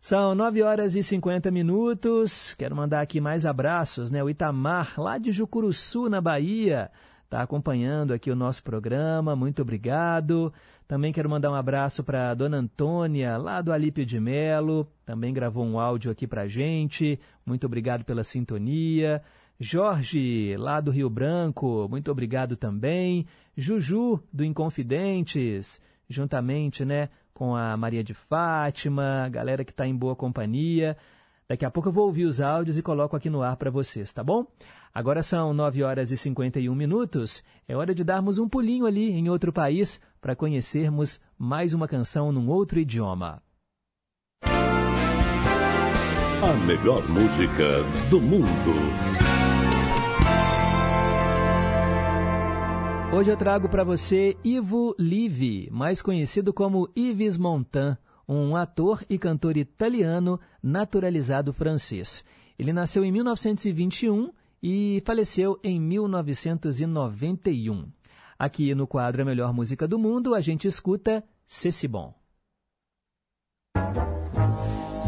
São 9 horas e 50 minutos. Quero mandar aqui mais abraços, né? O Itamar, lá de Jucuruçu, na Bahia, está acompanhando aqui o nosso programa. Muito obrigado. Também quero mandar um abraço para Dona Antônia, lá do Alípio de Melo. Também gravou um áudio aqui para gente. Muito obrigado pela sintonia. Jorge, lá do Rio Branco, muito obrigado também. Juju, do Inconfidentes, juntamente, né, com a Maria de Fátima, galera que está em boa companhia. Daqui a pouco eu vou ouvir os áudios e coloco aqui no ar para vocês, tá bom? Agora são 9 horas e 51 minutos. É hora de darmos um pulinho ali em outro país para conhecermos mais uma canção num outro idioma. A melhor música do mundo. Hoje eu trago para você Ivo Livi, mais conhecido como Yves Montand, um ator e cantor italiano naturalizado francês. Ele nasceu em 1921 e faleceu em 1991. Aqui no quadro A Melhor Música do Mundo, a gente escuta Ceci Bon.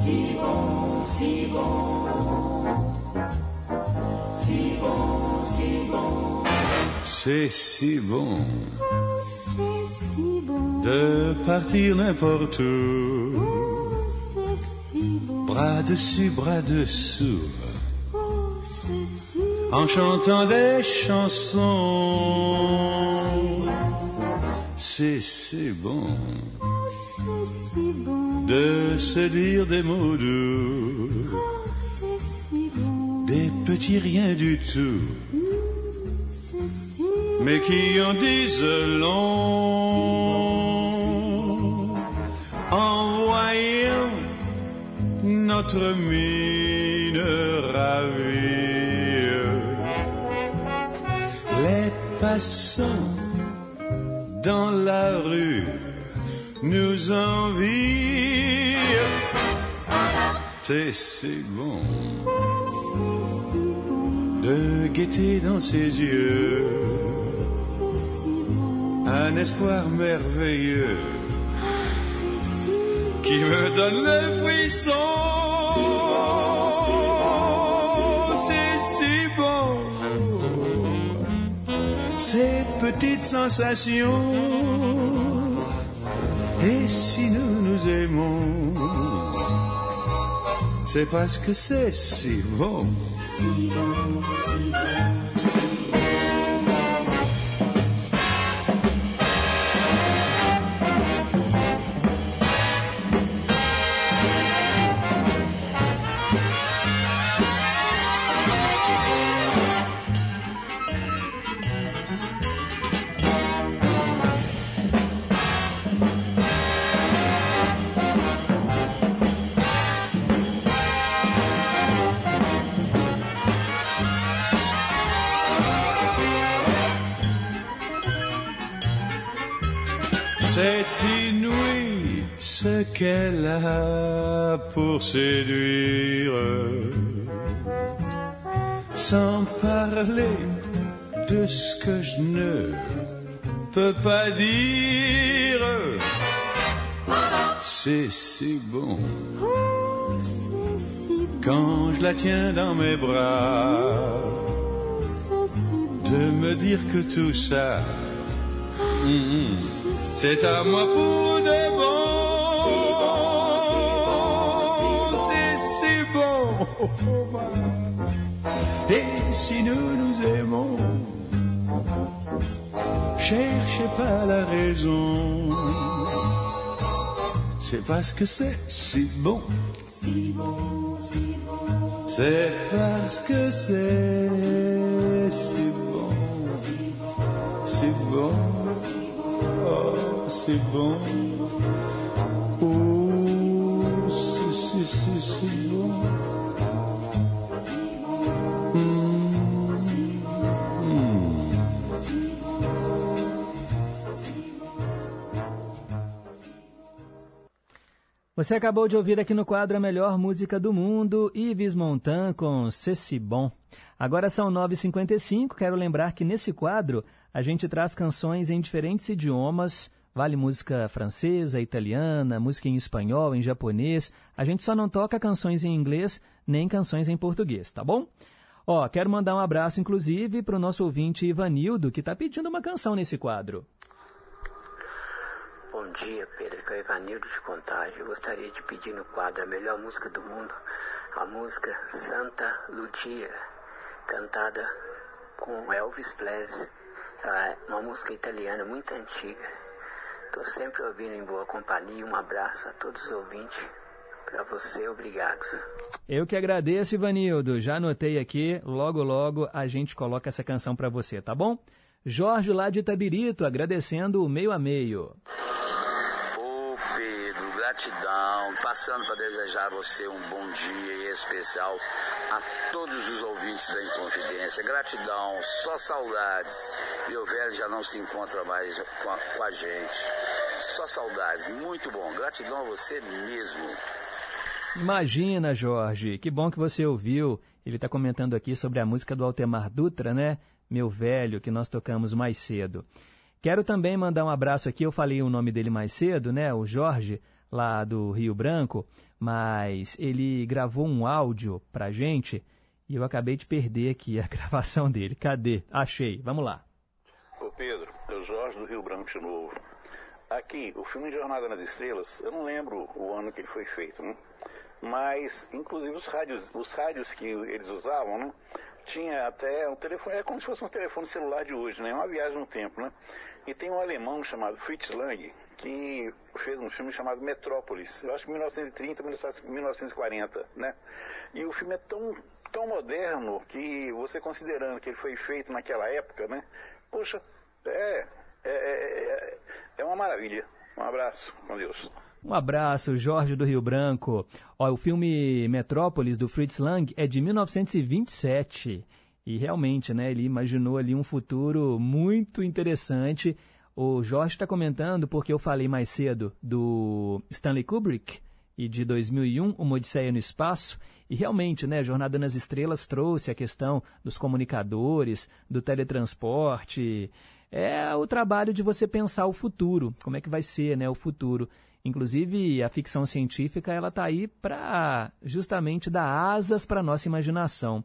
Si bon, si bon. Si bon, si bon. C'est si bon. Oh, c'est si bon. De partir n'importe où. Oh, c'est si bon. Bras dessus, bras dessous. En chantant des chansons. C'est si bon. De se dire des mots doux. Des petits riens du tout. mais qui en disent long en voyant notre mine ravie. Passants dans la rue nous envient. C'est si bon de guetter dans ses yeux un espoir merveilleux qui me donne le frisson. Ces petites sensations. Et si nous nous aimons, c'est parce que c'est si bon. Si bon, si bon. Qu'elle a pour séduire, sans parler de ce que je ne peux pas dire. C'est si bon quand je la tiens dans mes bras de me dire que tout ça, c'est à moi pour de bon. Et si nous nous aimons, cherchez pas la raison. C'est parce que c'est si bon. C'est parce que c'est si bon. Si bon. Bon. Oh, c'est si, si bon. Você acabou de ouvir aqui no quadro a melhor música do mundo, Yves Montan com Ceci Bon. Agora são 9h55, quero lembrar que nesse quadro a gente traz canções em diferentes idiomas, vale música francesa, italiana, música em espanhol, em japonês. A gente só não toca canções em inglês nem canções em português, tá bom? Ó, quero mandar um abraço, inclusive, para o nosso ouvinte Ivanildo, que está pedindo uma canção nesse quadro. Bom dia, Pedro. Que é o Ivanildo de Contagem. Eu gostaria de pedir no quadro a melhor música do mundo, a música Santa Lucia, cantada com Elvis Presley. É uma música italiana muito antiga. Estou sempre ouvindo em boa companhia. Um abraço a todos os ouvintes. Para você, obrigado. Eu que agradeço, Ivanildo. Já anotei aqui. Logo, logo a gente coloca essa canção para você, tá bom? Jorge lá de Itabirito, agradecendo o meio a meio gratidão, passando para desejar a você um bom dia especial a todos os ouvintes da Inconfidência. Gratidão, só saudades. Meu velho já não se encontra mais com a, com a gente. Só saudades, muito bom. Gratidão a você mesmo. Imagina, Jorge, que bom que você ouviu. Ele está comentando aqui sobre a música do Altemar Dutra, né? Meu velho, que nós tocamos mais cedo. Quero também mandar um abraço aqui, eu falei o nome dele mais cedo, né? O Jorge, lá do Rio Branco, mas ele gravou um áudio pra gente e eu acabei de perder aqui a gravação dele. Cadê? Achei. Vamos lá. Ô Pedro, é o Jorge do Rio Branco de novo. Aqui, o filme Jornada nas Estrelas, eu não lembro o ano que ele foi feito, né? mas inclusive os rádios, os rádios que eles usavam, né? tinha até um telefone, é como se fosse um telefone celular de hoje, né? Uma viagem no tempo, né? E tem um alemão chamado Fritz Lang, que fez um filme chamado Metrópolis, eu acho que 1930, 1940, né? E o filme é tão, tão moderno que você considerando que ele foi feito naquela época, né? Poxa, é, é, é, é uma maravilha. Um abraço, com Deus. Um abraço, Jorge do Rio Branco. Ó, o filme Metrópolis, do Fritz Lang, é de 1927. E realmente, né, ele imaginou ali um futuro muito interessante o Jorge está comentando porque eu falei mais cedo do Stanley Kubrick e de 2001, Uma Odisseia no Espaço, e realmente, né, Jornada nas Estrelas trouxe a questão dos comunicadores, do teletransporte, é o trabalho de você pensar o futuro, como é que vai ser, né, o futuro. Inclusive, a ficção científica, ela está aí para justamente dar asas para a nossa imaginação.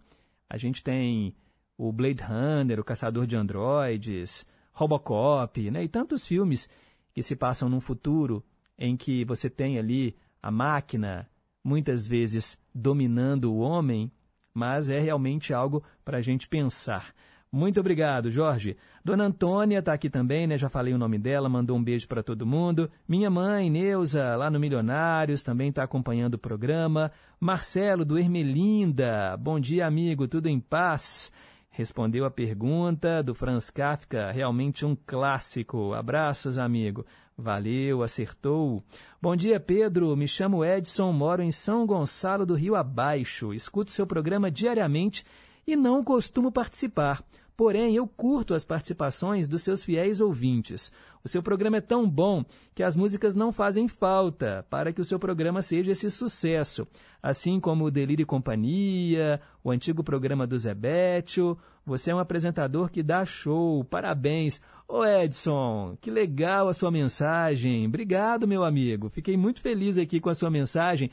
A gente tem o Blade Runner, o Caçador de Androides, Robocop, né? E tantos filmes que se passam num futuro em que você tem ali a máquina, muitas vezes dominando o homem, mas é realmente algo para a gente pensar. Muito obrigado, Jorge. Dona Antônia está aqui também, né? Já falei o nome dela, mandou um beijo para todo mundo. Minha mãe, Neuza, lá no Milionários, também está acompanhando o programa. Marcelo, do Ermelinda. Bom dia, amigo, tudo em paz? Respondeu a pergunta do Franz Kafka, realmente um clássico. Abraços, amigo. Valeu, acertou. Bom dia, Pedro. Me chamo Edson, moro em São Gonçalo do Rio Abaixo. Escuto seu programa diariamente e não costumo participar. Porém, eu curto as participações dos seus fiéis ouvintes. O seu programa é tão bom que as músicas não fazem falta para que o seu programa seja esse sucesso. Assim como o Delírio e Companhia, o antigo programa do Zebetio. Você é um apresentador que dá show. Parabéns. Ô Edson, que legal a sua mensagem. Obrigado, meu amigo. Fiquei muito feliz aqui com a sua mensagem.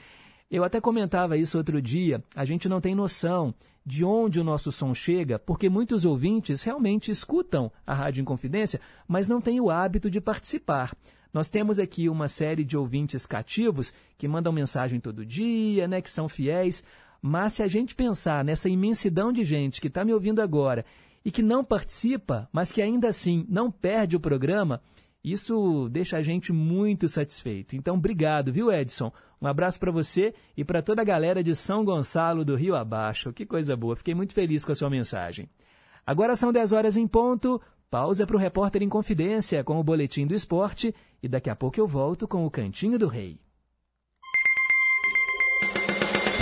Eu até comentava isso outro dia. A gente não tem noção de onde o nosso som chega, porque muitos ouvintes realmente escutam a Rádio Inconfidência, mas não têm o hábito de participar. Nós temos aqui uma série de ouvintes cativos que mandam mensagem todo dia, né, que são fiéis, mas se a gente pensar nessa imensidão de gente que está me ouvindo agora e que não participa, mas que ainda assim não perde o programa, isso deixa a gente muito satisfeito. Então, obrigado, viu, Edson? Um abraço para você e para toda a galera de São Gonçalo do Rio Abaixo. Que coisa boa, fiquei muito feliz com a sua mensagem. Agora são 10 horas em ponto. Pausa para o Repórter em Confidência com o Boletim do Esporte e daqui a pouco eu volto com o Cantinho do Rei.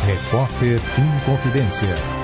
Repórter em Confidência.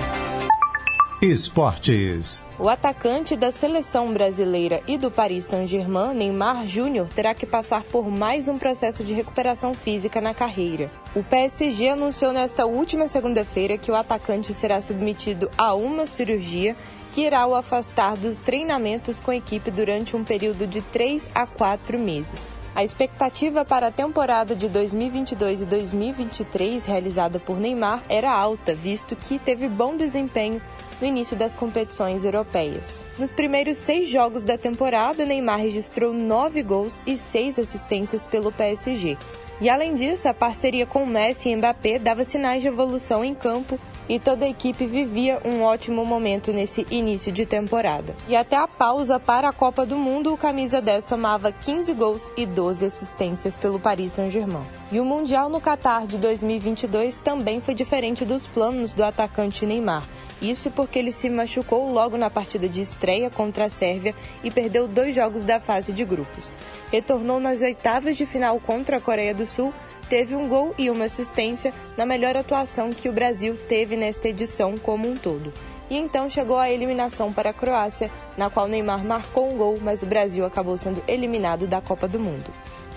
Esportes. O atacante da seleção brasileira e do Paris Saint-Germain, Neymar Júnior, terá que passar por mais um processo de recuperação física na carreira. O PSG anunciou nesta última segunda-feira que o atacante será submetido a uma cirurgia que irá o afastar dos treinamentos com a equipe durante um período de 3 a 4 meses. A expectativa para a temporada de 2022 e 2023 realizada por Neymar era alta, visto que teve bom desempenho no início das competições europeias. Nos primeiros seis jogos da temporada, Neymar registrou nove gols e seis assistências pelo PSG. E além disso, a parceria com Messi e Mbappé dava sinais de evolução em campo e toda a equipe vivia um ótimo momento nesse início de temporada. E até a pausa para a Copa do Mundo, o camisa 10 somava 15 gols e 12 assistências pelo Paris Saint-Germain. E o Mundial no Catar de 2022 também foi diferente dos planos do atacante Neymar. Isso porque ele se machucou logo na partida de estreia contra a Sérvia e perdeu dois jogos da fase de grupos. Retornou nas oitavas de final contra a Coreia do Sul, teve um gol e uma assistência na melhor atuação que o Brasil teve nesta edição como um todo. E então chegou a eliminação para a Croácia, na qual Neymar marcou um gol, mas o Brasil acabou sendo eliminado da Copa do Mundo.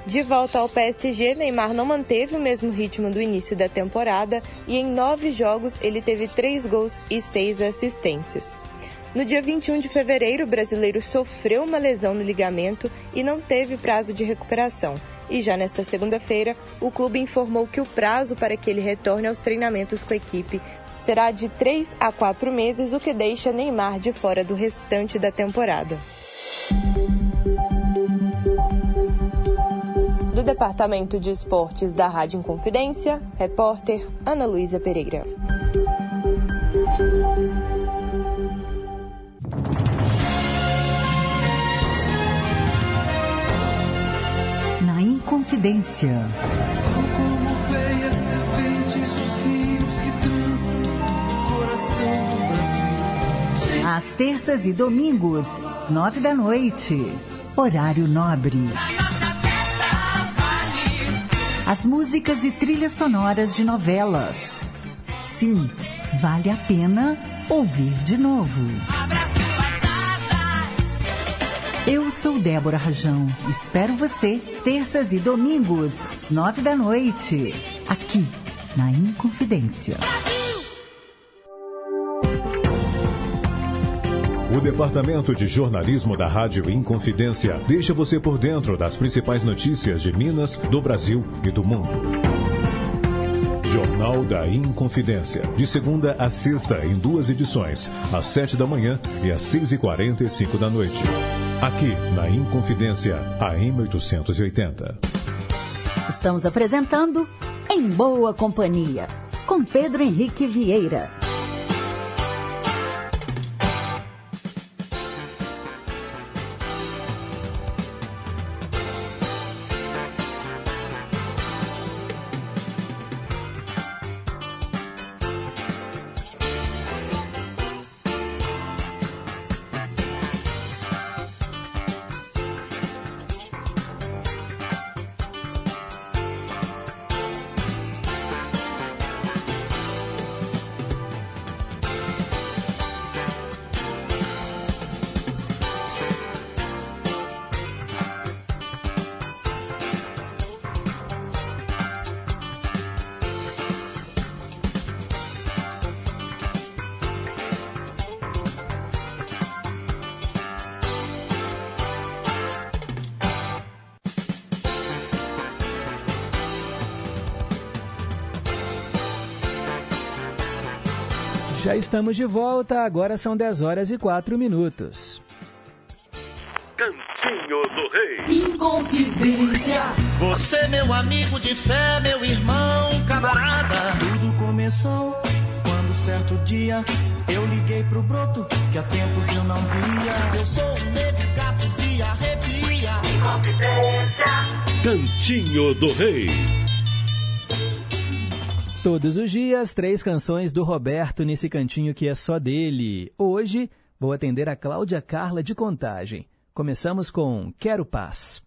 De volta ao PSG, Neymar não manteve o mesmo ritmo do início da temporada e em nove jogos ele teve três gols e seis assistências. No dia 21 de fevereiro, o brasileiro sofreu uma lesão no ligamento e não teve prazo de recuperação. E já nesta segunda-feira, o clube informou que o prazo para que ele retorne aos treinamentos com a equipe será de três a quatro meses, o que deixa Neymar de fora do restante da temporada. Do Departamento de Esportes da Rádio Inconfidência, repórter Ana Luísa Pereira. Na Inconfidência. São como veias serpentes os rios que trançam o coração do Brasil. Às terças e domingos, nove da noite. Horário nobre. As músicas e trilhas sonoras de novelas. Sim, vale a pena ouvir de novo. Eu sou Débora Rajão. Espero você terças e domingos, nove da noite, aqui na Inconfidência. O Departamento de Jornalismo da Rádio Inconfidência deixa você por dentro das principais notícias de Minas, do Brasil e do mundo. Jornal da Inconfidência, de segunda a sexta, em duas edições, às sete da manhã e às seis e quarenta e cinco da noite. Aqui, na Inconfidência, AM 880. Estamos apresentando Em Boa Companhia, com Pedro Henrique Vieira. Estamos de volta, agora são 10 horas e 4 minutos. Cantinho do Rei. Inconfidência. Você, meu amigo de fé, meu irmão, camarada. Tudo começou quando certo dia eu liguei pro broto que há tempos eu não via. Eu sou um negro gato de arrepia. Inconfidência. Cantinho do Rei. Todos os dias, três canções do Roberto nesse cantinho que é só dele. Hoje, vou atender a Cláudia Carla de Contagem. Começamos com Quero Paz.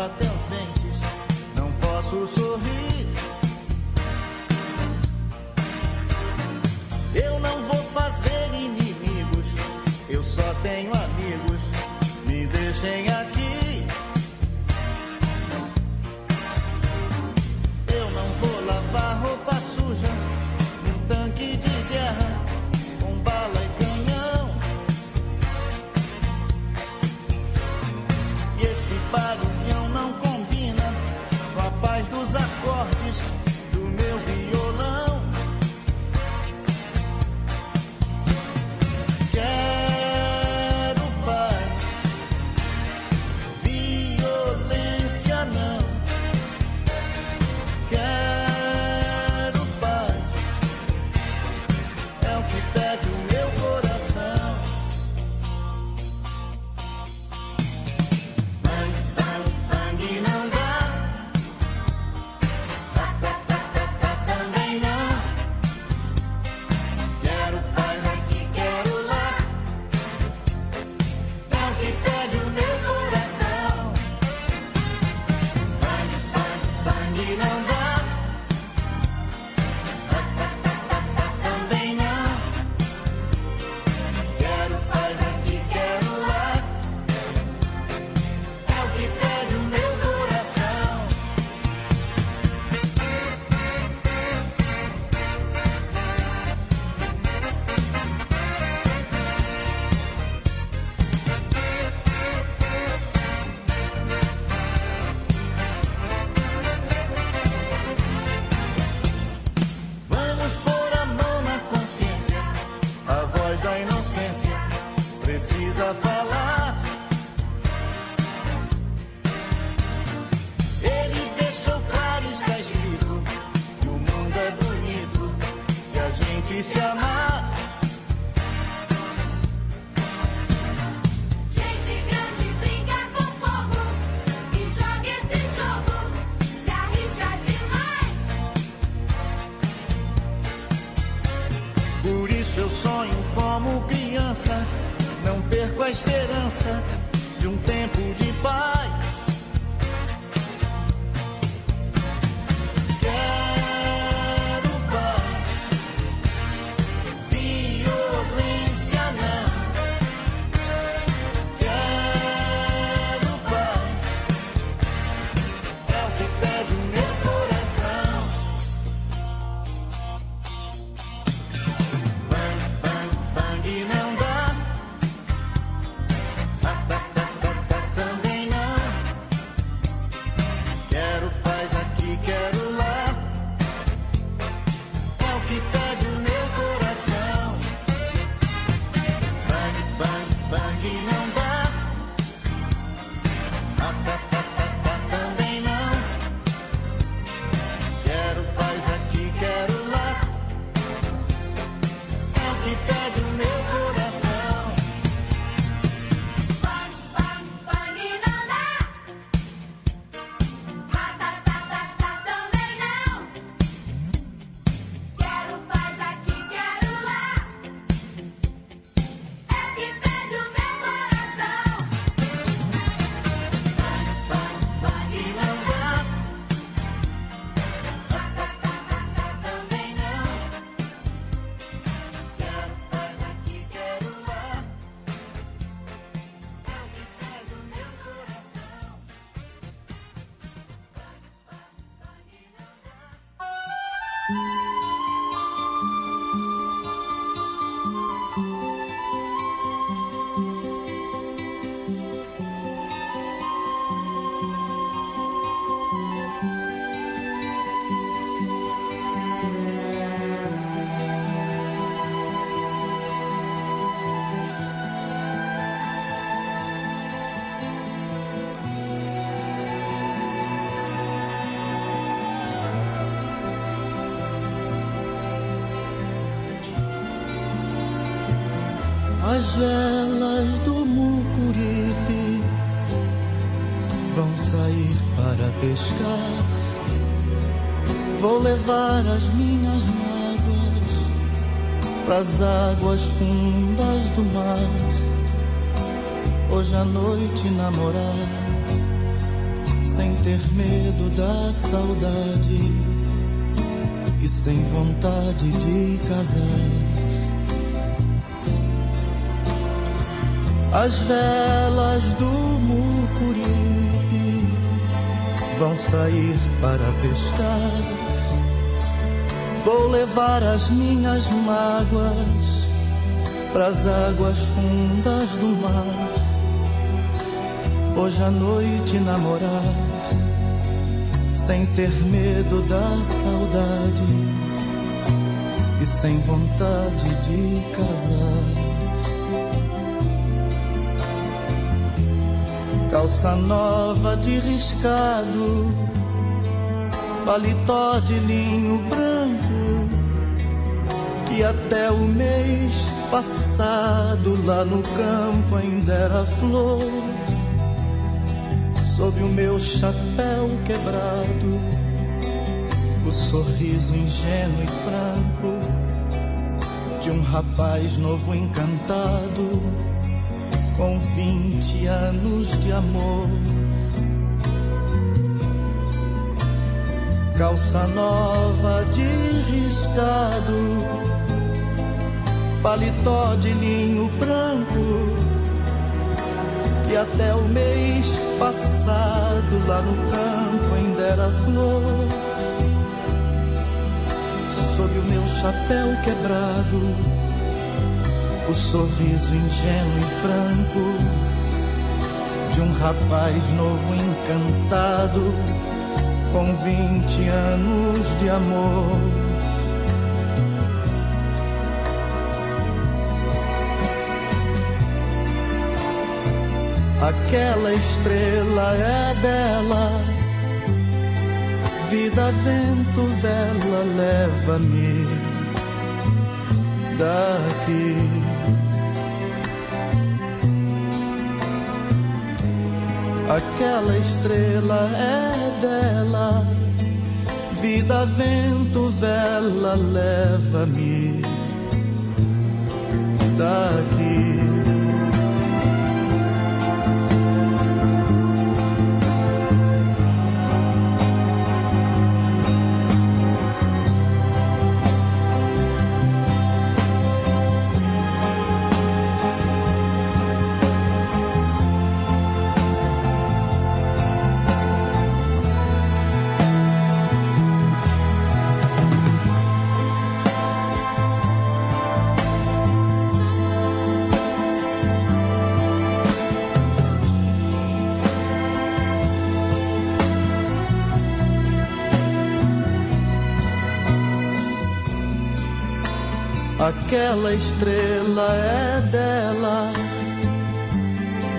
até os dentes. Não posso sorrir. Eu não vou fazer inimigos. Eu só tenho amigos. Me deixem aqui. Eu não vou lavar roupa suja num tanque de guerra. se amar. pescar. Vou levar as minhas mágoas pras águas fundas do mar. Hoje à noite namorar, sem ter medo da saudade e sem vontade de casar. As velas do Mucuri vão sair para pescar. Vou levar as minhas mágoas pras águas fundas do mar. Hoje à noite namorar, sem ter medo da saudade e sem vontade de casar. Calça nova de riscado, paletó de linho branco, que até o mês passado lá no campo ainda era flor. Sob o meu chapéu quebrado, o sorriso ingênuo e franco de um rapaz novo encantado com vinte anos de amor. Calça nova de riscado, paletó de linho branco, que até o mês passado lá no campo ainda era flor. Sob o meu chapéu quebrado o sorriso ingênuo e franco de um rapaz novo encantado com vinte anos de amor. Aquela estrela é dela, vida, vento, vela, leva-me daqui. Aquela estrela é dela, vida, vento, vela, leva-me daqui. Aquela estrela é dela,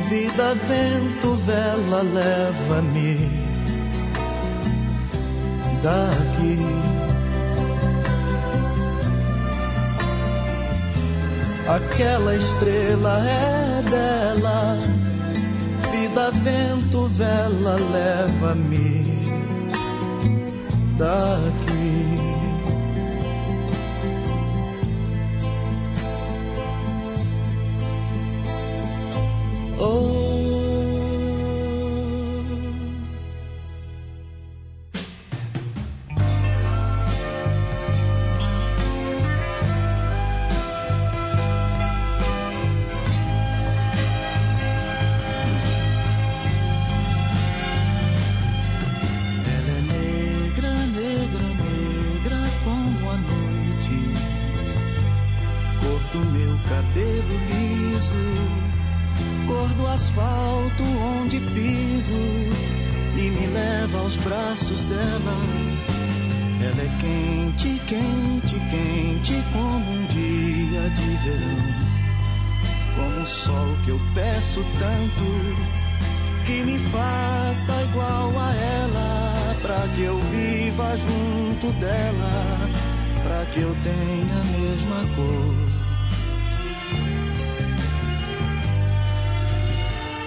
vida, vento, vela, leva-me daqui. Aquela estrela é dela, vida, vento, vela, leva-me daqui. Ela. É quente, quente, quente como um dia de verão, como o sol que eu peço tanto que me faça igual a ela, pra que eu viva junto dela, pra que eu tenha a mesma cor.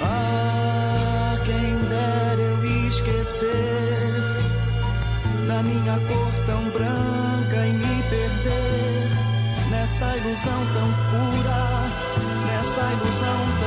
Ah, quem dera eu esquecer da minha cor tão branca e me perder nessa ilusão tão pura, nessa ilusão tão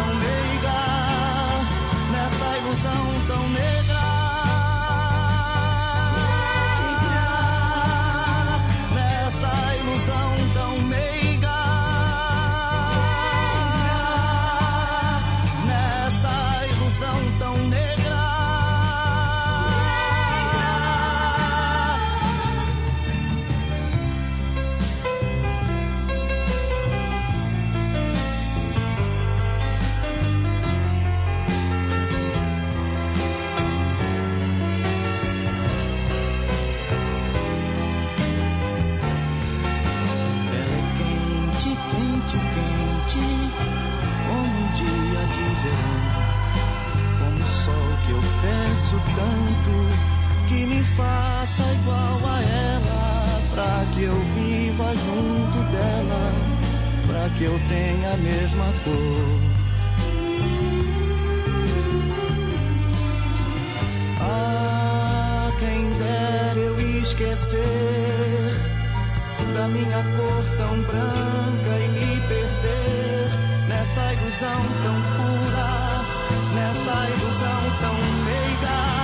faça igual a ela, pra que eu viva junto dela, pra que eu tenha a mesma cor. Ah, quem dera eu esquecer da minha cor tão branca e me perder nessa ilusão tão pura, nessa ilusão tão love.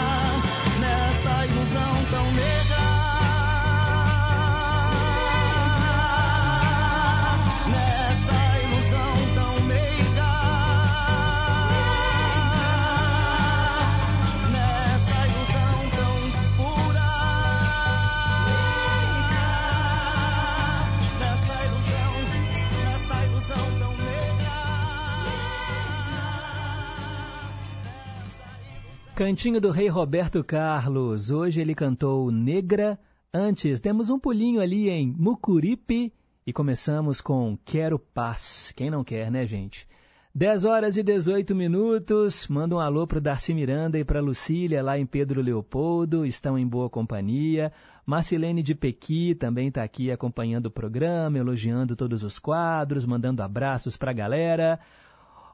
Cantinho do Rei Roberto Carlos. Hoje ele cantou Negra. Antes, temos um pulinho ali em Mucuripe e começamos com Quero Paz. Quem não quer, né, gente? 10 horas e 18 minutos. Manda um alô pro Darcy Miranda e pra Lucília lá em Pedro Leopoldo. Estão em boa companhia. Marcilene de Pequi também está aqui acompanhando o programa, elogiando todos os quadros, mandando abraços pra galera.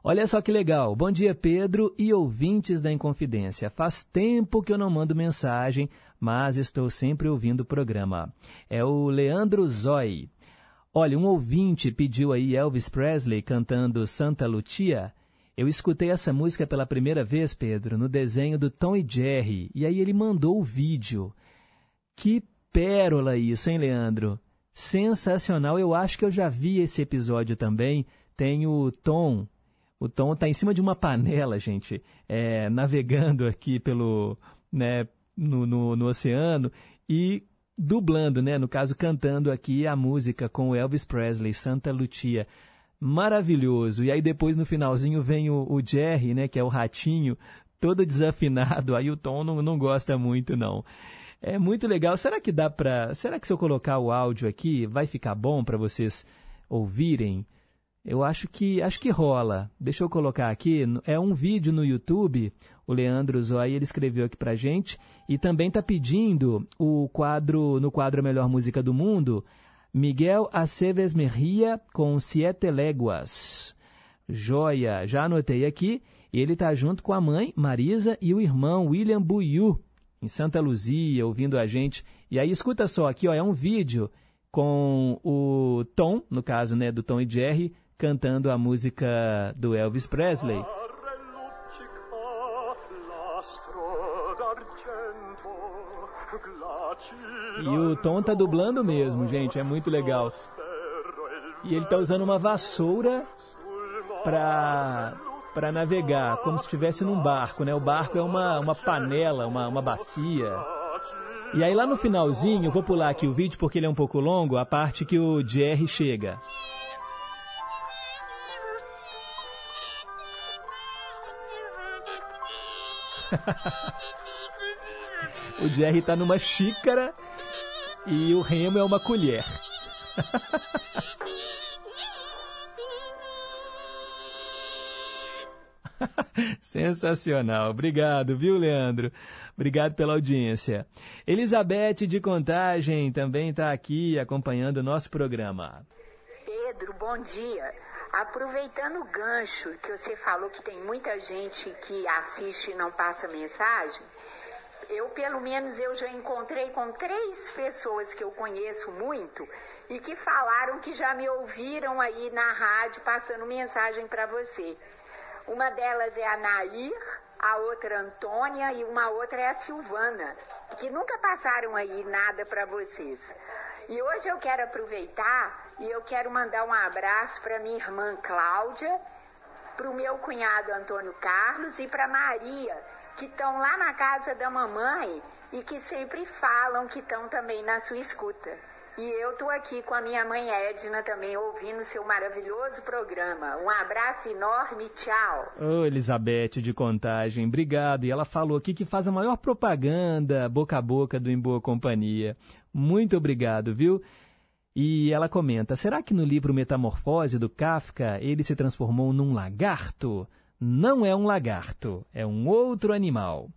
Olha só que legal. Bom dia, Pedro e ouvintes da Inconfidência. Faz tempo que eu não mando mensagem, mas estou sempre ouvindo o programa. É o Leandro Zói. Olha, um ouvinte pediu aí Elvis Presley cantando Santa Lucia. Eu escutei essa música pela primeira vez, Pedro, no desenho do Tom e Jerry, e aí ele mandou o vídeo. Que pérola isso, hein, Leandro? Sensacional. Eu acho que eu já vi esse episódio também. Tem o Tom o Tom está em cima de uma panela, gente, é, navegando aqui pelo, né, no, no, no, oceano e dublando, né, no caso cantando aqui a música com Elvis Presley, Santa Lucia. Maravilhoso. E aí depois no finalzinho vem o, o Jerry, né, que é o ratinho, todo desafinado. Aí o Tom não, não gosta muito, não. É muito legal. Será que dá para? Será que se eu colocar o áudio aqui vai ficar bom para vocês ouvirem? Eu acho que acho que rola. Deixa eu colocar aqui. É um vídeo no YouTube. O Leandro Zoai ele escreveu aqui pra gente e também está pedindo o quadro no quadro Melhor Música do Mundo, Miguel Aceves Merria com Siete Léguas. Joia, já anotei aqui. Ele está junto com a mãe Marisa e o irmão William Buiu em Santa Luzia, ouvindo a gente. E aí escuta só aqui, ó, é um vídeo com o Tom, no caso, né, do Tom e Jerry, cantando a música do Elvis Presley. E o Tom tá dublando mesmo, gente, é muito legal. E ele tá usando uma vassoura para para navegar, como se estivesse num barco, né? O barco é uma, uma panela, uma, uma bacia. E aí lá no finalzinho, vou pular aqui o vídeo porque ele é um pouco longo, a parte que o Jerry chega. o Jerry está numa xícara e o remo é uma colher. Sensacional. Obrigado, viu, Leandro? Obrigado pela audiência. Elizabeth de Contagem também está aqui acompanhando o nosso programa. Pedro, bom dia. Aproveitando o gancho que você falou que tem muita gente que assiste e não passa mensagem, eu pelo menos eu já encontrei com três pessoas que eu conheço muito e que falaram que já me ouviram aí na rádio passando mensagem para você. Uma delas é a Nair, a outra Antônia e uma outra é a Silvana, que nunca passaram aí nada para vocês. E hoje eu quero aproveitar e eu quero mandar um abraço para minha irmã Cláudia, para o meu cunhado Antônio Carlos e para Maria, que estão lá na casa da mamãe e que sempre falam que estão também na sua escuta. E eu estou aqui com a minha mãe Edna também ouvindo seu maravilhoso programa. Um abraço enorme, tchau. Ô, Elizabeth de Contagem, obrigado. E ela falou aqui que faz a maior propaganda boca a boca do Em Boa Companhia. Muito obrigado, viu? E ela comenta: será que no livro Metamorfose do Kafka ele se transformou num lagarto? Não é um lagarto, é um outro animal.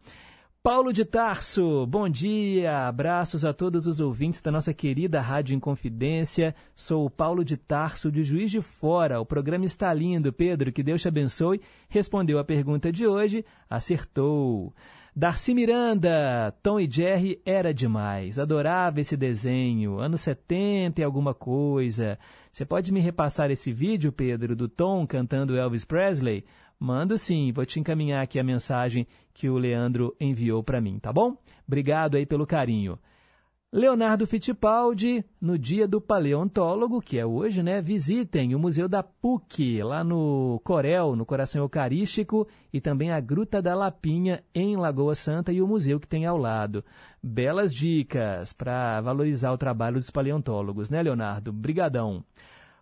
Paulo de Tarso, bom dia, abraços a todos os ouvintes da nossa querida Rádio Inconfidência. Sou o Paulo de Tarso, de Juiz de Fora. O programa está lindo, Pedro, que Deus te abençoe. Respondeu a pergunta de hoje, acertou. Darcy Miranda, Tom e Jerry era demais. Adorava esse desenho. Anos 70 e alguma coisa. Você pode me repassar esse vídeo, Pedro, do Tom cantando Elvis Presley? Mando sim, vou te encaminhar aqui a mensagem que o Leandro enviou para mim, tá bom? Obrigado aí pelo carinho. Leonardo Fittipaldi, no dia do paleontólogo, que é hoje, né? Visitem o Museu da PUC, lá no Corel, no Coração Eucarístico, e também a Gruta da Lapinha, em Lagoa Santa, e o museu que tem ao lado. Belas dicas para valorizar o trabalho dos paleontólogos, né, Leonardo? Brigadão.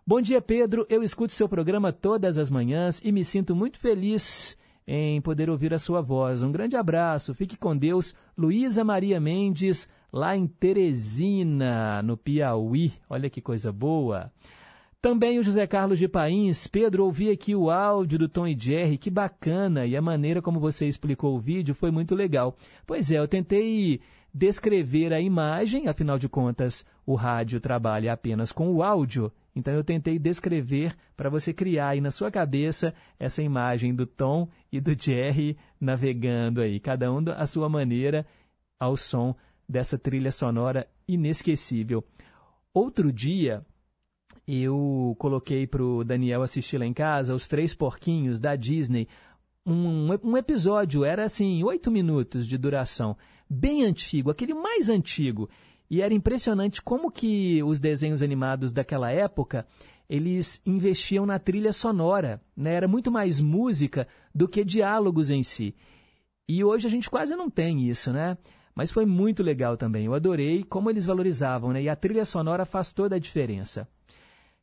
Bom dia, Pedro. Eu escuto seu programa todas as manhãs e me sinto muito feliz em poder ouvir a sua voz. Um grande abraço. Fique com Deus. Luísa Maria Mendes, lá em Teresina, no Piauí. Olha que coisa boa. Também o José Carlos de Pains. Pedro, ouvi aqui o áudio do Tom e Jerry, que bacana, e a maneira como você explicou o vídeo foi muito legal. Pois é, eu tentei descrever a imagem, afinal de contas, o rádio trabalha apenas com o áudio, então eu tentei descrever para você criar aí na sua cabeça essa imagem do Tom e do Jerry navegando aí, cada um à sua maneira, ao som dessa trilha sonora inesquecível. Outro dia, eu coloquei para o Daniel assistir lá em casa Os Três Porquinhos da Disney. Um, um episódio, era assim, oito minutos de duração, bem antigo, aquele mais antigo. E era impressionante como que os desenhos animados daquela época eles investiam na trilha sonora, né? Era muito mais música do que diálogos em si. E hoje a gente quase não tem isso, né? Mas foi muito legal também. Eu adorei como eles valorizavam, né? E a trilha sonora faz toda a diferença.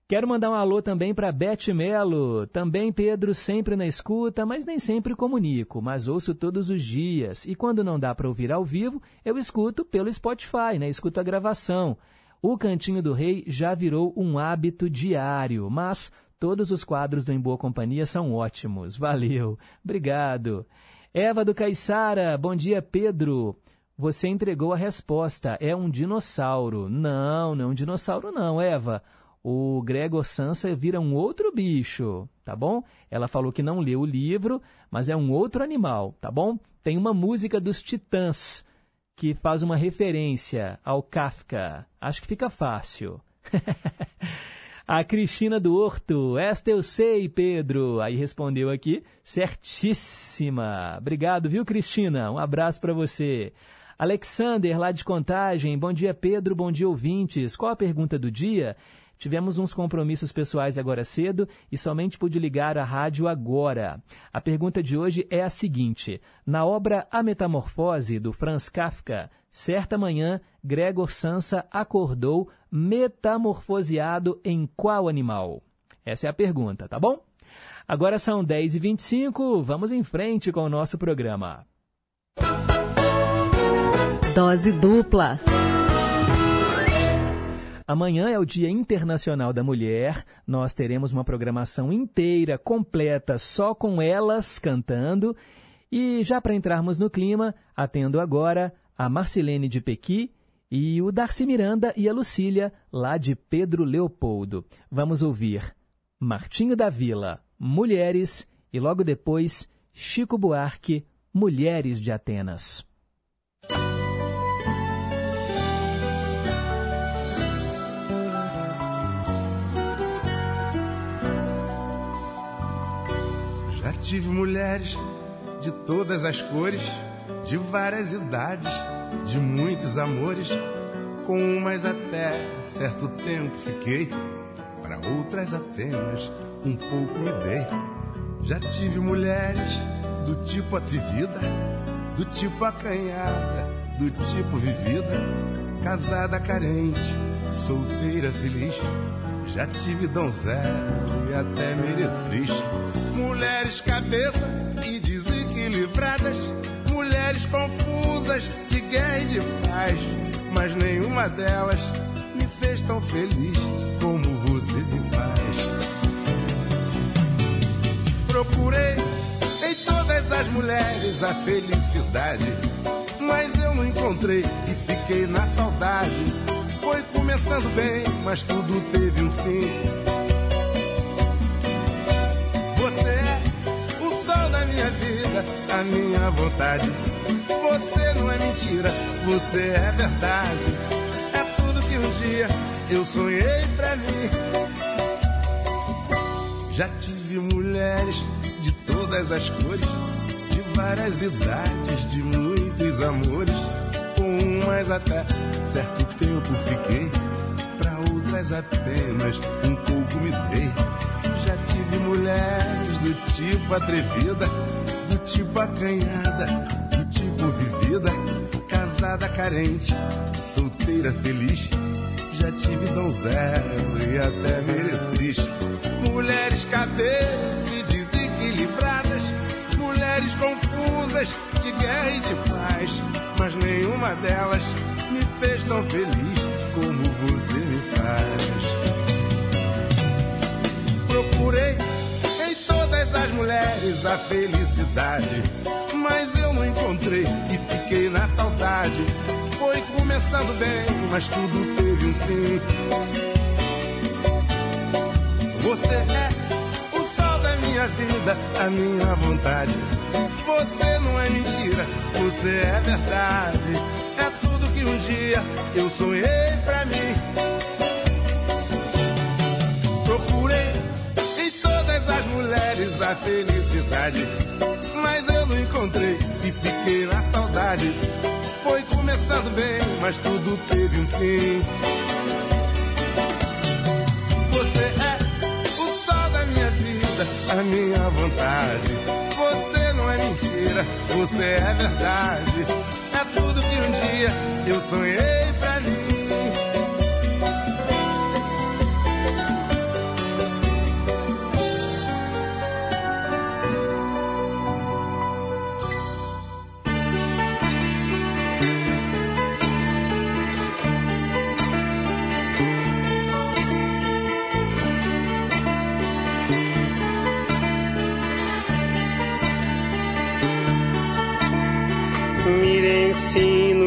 Quero mandar um alô também para Beth Melo. Também, Pedro, sempre na escuta, mas nem sempre comunico, mas ouço todos os dias. E quando não dá para ouvir ao vivo, eu escuto pelo Spotify, né? Escuto a gravação. O Cantinho do Rei já virou um hábito diário, mas todos os quadros do Em Boa Companhia são ótimos. Valeu. Obrigado. Eva do Caiçara, bom dia, Pedro. Você entregou a resposta. É um dinossauro. Não, não é um dinossauro não, Eva o Gregor Sansa vira um outro bicho, tá bom? Ela falou que não leu o livro, mas é um outro animal, tá bom? Tem uma música dos Titãs que faz uma referência ao Kafka. Acho que fica fácil. A Cristina do Horto, esta eu sei, Pedro. Aí respondeu aqui, certíssima. Obrigado, viu, Cristina? Um abraço para você. Alexander, lá de Contagem. Bom dia, Pedro. Bom dia, ouvintes. Qual a pergunta do dia? Tivemos uns compromissos pessoais agora cedo e somente pude ligar a rádio agora. A pergunta de hoje é a seguinte: na obra A Metamorfose, do Franz Kafka, certa manhã, Gregor Sansa acordou metamorfoseado em qual animal? Essa é a pergunta, tá bom? Agora são 10h25, vamos em frente com o nosso programa. Dose dupla. Amanhã é o Dia Internacional da Mulher. Nós teremos uma programação inteira, completa, só com elas cantando. E já para entrarmos no clima, atendo agora a Marcilene de Pequi e o Darcy Miranda e a Lucília, lá de Pedro Leopoldo. Vamos ouvir Martinho da Vila, Mulheres, e logo depois Chico Buarque, Mulheres de Atenas. Tive mulheres de todas as cores, de várias idades, de muitos amores. Com umas até certo tempo fiquei, para outras apenas um pouco me dei. Já tive mulheres do tipo atrevida, do tipo acanhada, do tipo vivida, casada carente, solteira feliz já tive donzela e até meretriz. Mulheres cabeça e desequilibradas. Mulheres confusas de guerra e de paz. Mas nenhuma delas me fez tão feliz como você me faz. Procurei em todas as mulheres a felicidade. mas eu não encontrei e fiquei na saudade. Foi começando bem, mas tudo teve um fim. Você é o sol da minha vida, a minha vontade. Você não é mentira, você é verdade. É tudo que um dia eu sonhei pra mim. Já tive mulheres de todas as cores, de várias idades, de muitos amores. Umas até certo tempo fiquei, pra outras apenas um pouco me dei. Já tive mulheres do tipo atrevida, do tipo acanhada, do tipo vivida, casada carente, solteira feliz. Já tive donzela e até meretriz. Mulheres cadeiras e desequilibradas, mulheres confusas de guerra e de paz, mas nenhuma delas me fez tão feliz como você me faz. Procurei em todas as mulheres a felicidade, mas eu não encontrei e fiquei na saudade. Foi começando bem, mas tudo teve um fim. Você é o sol da minha vida, a minha vontade. Você não é mentira, você é verdade. É tudo que um dia eu sonhei pra mim. Procurei em todas as mulheres a felicidade, mas eu não encontrei e fiquei na saudade. Foi começando bem, mas tudo teve um fim. Você é o sol da minha vida, a minha vontade. Você mentira, você é verdade. É tudo que um dia eu sonhei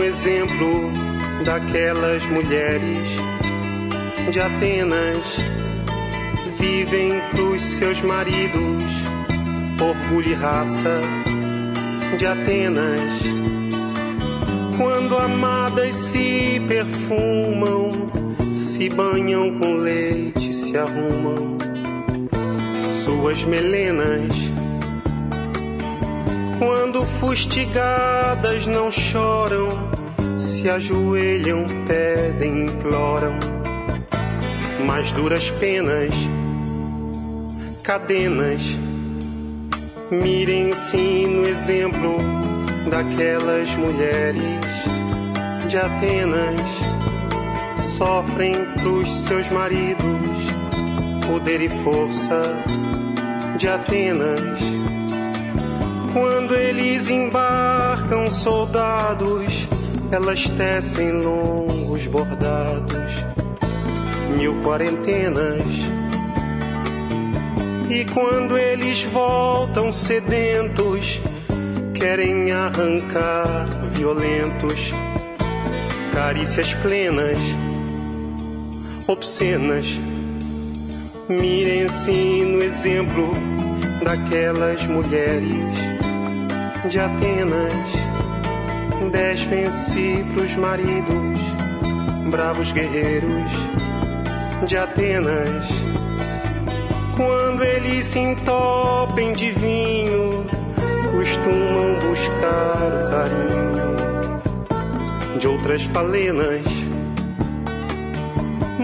exemplo daquelas mulheres de Atenas. Vivem pros seus maridos, orgulho e raça de Atenas. Quando amadas se perfumam, se banham com leite, se arrumam suas melenas quando fustigadas não choram, se ajoelham, pedem, imploram, mas duras penas, cadenas. Mirem-se no exemplo daquelas mulheres de Atenas, sofrem pros seus maridos, poder e força de Atenas. Quando eles embarcam soldados, elas tecem longos bordados, mil quarentenas. E quando eles voltam sedentos, querem arrancar violentos, carícias plenas, obscenas. Mirem-se no exemplo daquelas mulheres de Atenas, despem-se pros maridos, bravos guerreiros de Atenas. Quando eles se entopem de vinho, costumam buscar o carinho de outras falenas.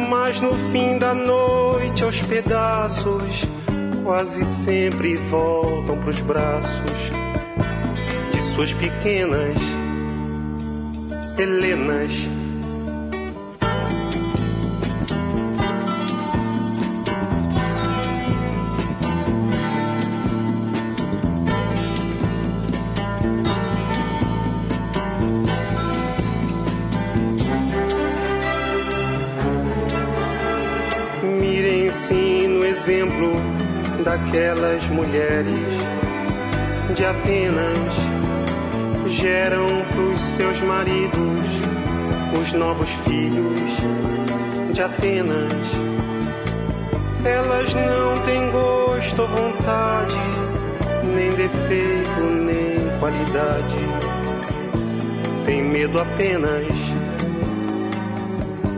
Mas no fim da noite, aos pedaços, quase sempre voltam pros braços de suas pequenas Helenas. Mirem-se no exemplo daquelas mulheres de Atenas geram pros seus maridos os novos filhos de Atenas. Elas não têm gosto ou vontade, nem defeito, nem qualidade. Tem medo apenas.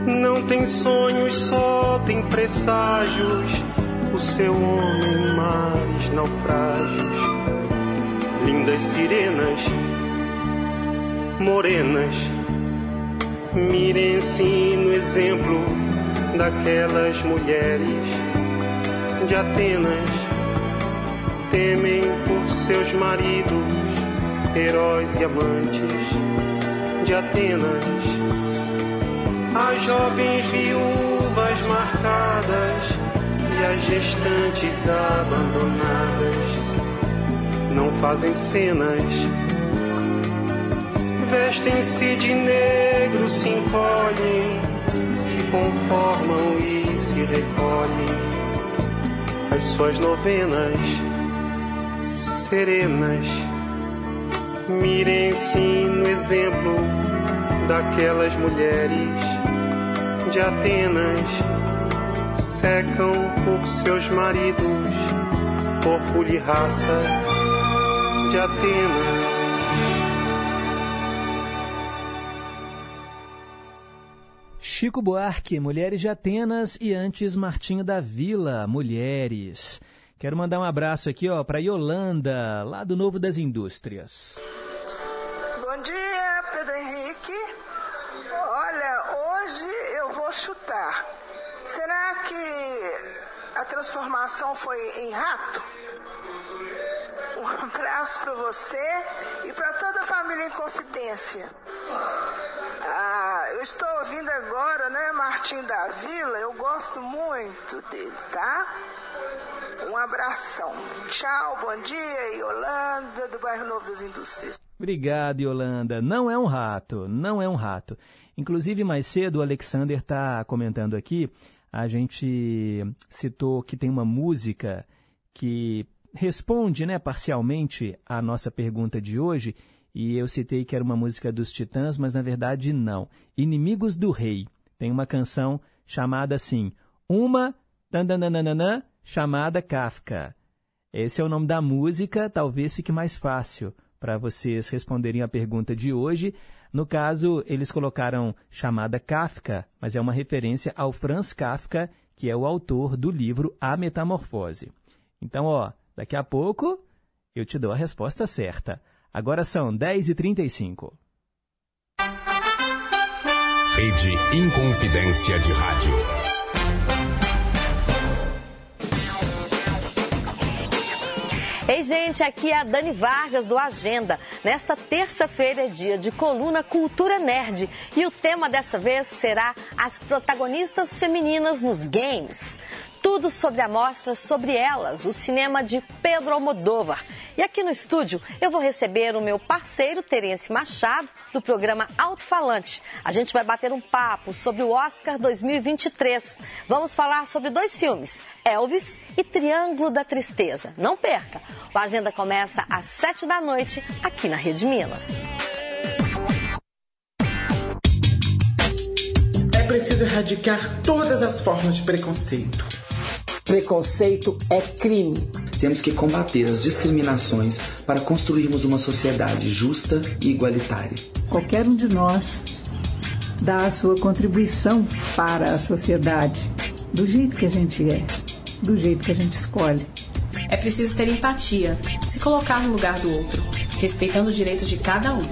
Não tem sonhos, só tem presságios. O seu homem, mares, naufrágios. Lindas sirenas, morenas. Mirem-se no exemplo daquelas mulheres de Atenas temem por seus maridos, heróis e amantes de Atenas. As jovens viúvas marcadas e as gestantes abandonadas não fazem cenas. Vestem-se de negro, se encolhem, se conformam e se recolhem as suas novenas serenas. Mirem-se no exemplo daquelas mulheres de Atenas, secam por seus maridos, orgulho e raça de Atenas. Chico Buarque, Mulheres de Atenas e antes Martinho da Vila, Mulheres. Quero mandar um abraço aqui, ó, para Yolanda, lá do Novo das Indústrias. Bom dia, Pedro Henrique. Olha, hoje eu vou chutar. Será que a transformação foi em rato? Um abraço para você e para toda a família em confidência. Eu estou ouvindo agora, né, Martim da Vila, eu gosto muito dele, tá? Um abração. Tchau, bom dia, Yolanda, do bairro Novo das Indústrias. Obrigado, Yolanda. Não é um rato, não é um rato. Inclusive, mais cedo, o Alexander está comentando aqui, a gente citou que tem uma música que responde né, parcialmente à nossa pergunta de hoje, e eu citei que era uma música dos Titãs, mas na verdade não. Inimigos do Rei. Tem uma canção chamada assim, uma tandananana, chamada Kafka. Esse é o nome da música, talvez fique mais fácil para vocês responderem a pergunta de hoje. No caso, eles colocaram chamada Kafka, mas é uma referência ao Franz Kafka, que é o autor do livro A Metamorfose. Então, ó, daqui a pouco eu te dou a resposta certa. Agora são 10h35. Rede Inconfidência de Rádio. Ei, gente, aqui é a Dani Vargas do Agenda. Nesta terça-feira é dia de coluna Cultura Nerd e o tema dessa vez será as protagonistas femininas nos games tudo sobre a mostra Sobre Elas, o cinema de Pedro Almodóvar. E aqui no estúdio eu vou receber o meu parceiro Terence Machado, do programa Alto Falante. A gente vai bater um papo sobre o Oscar 2023. Vamos falar sobre dois filmes, Elvis e Triângulo da Tristeza. Não perca! O Agenda começa às sete da noite aqui na Rede Minas. É preciso erradicar todas as formas de preconceito Preconceito é crime. Temos que combater as discriminações para construirmos uma sociedade justa e igualitária. Qualquer um de nós dá a sua contribuição para a sociedade, do jeito que a gente é, do jeito que a gente escolhe. É preciso ter empatia, se colocar no lugar do outro, respeitando os direitos de cada um.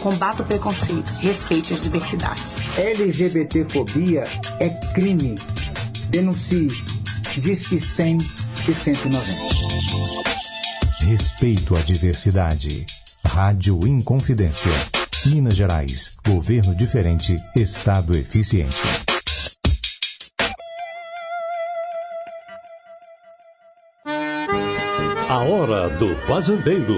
Combate o preconceito, respeite as diversidades. LGBTfobia é crime. Denuncie diz que 100 e 190. Respeito à diversidade. Rádio Inconfidência. Minas Gerais. Governo diferente. Estado eficiente. A Hora do Fazendeiro.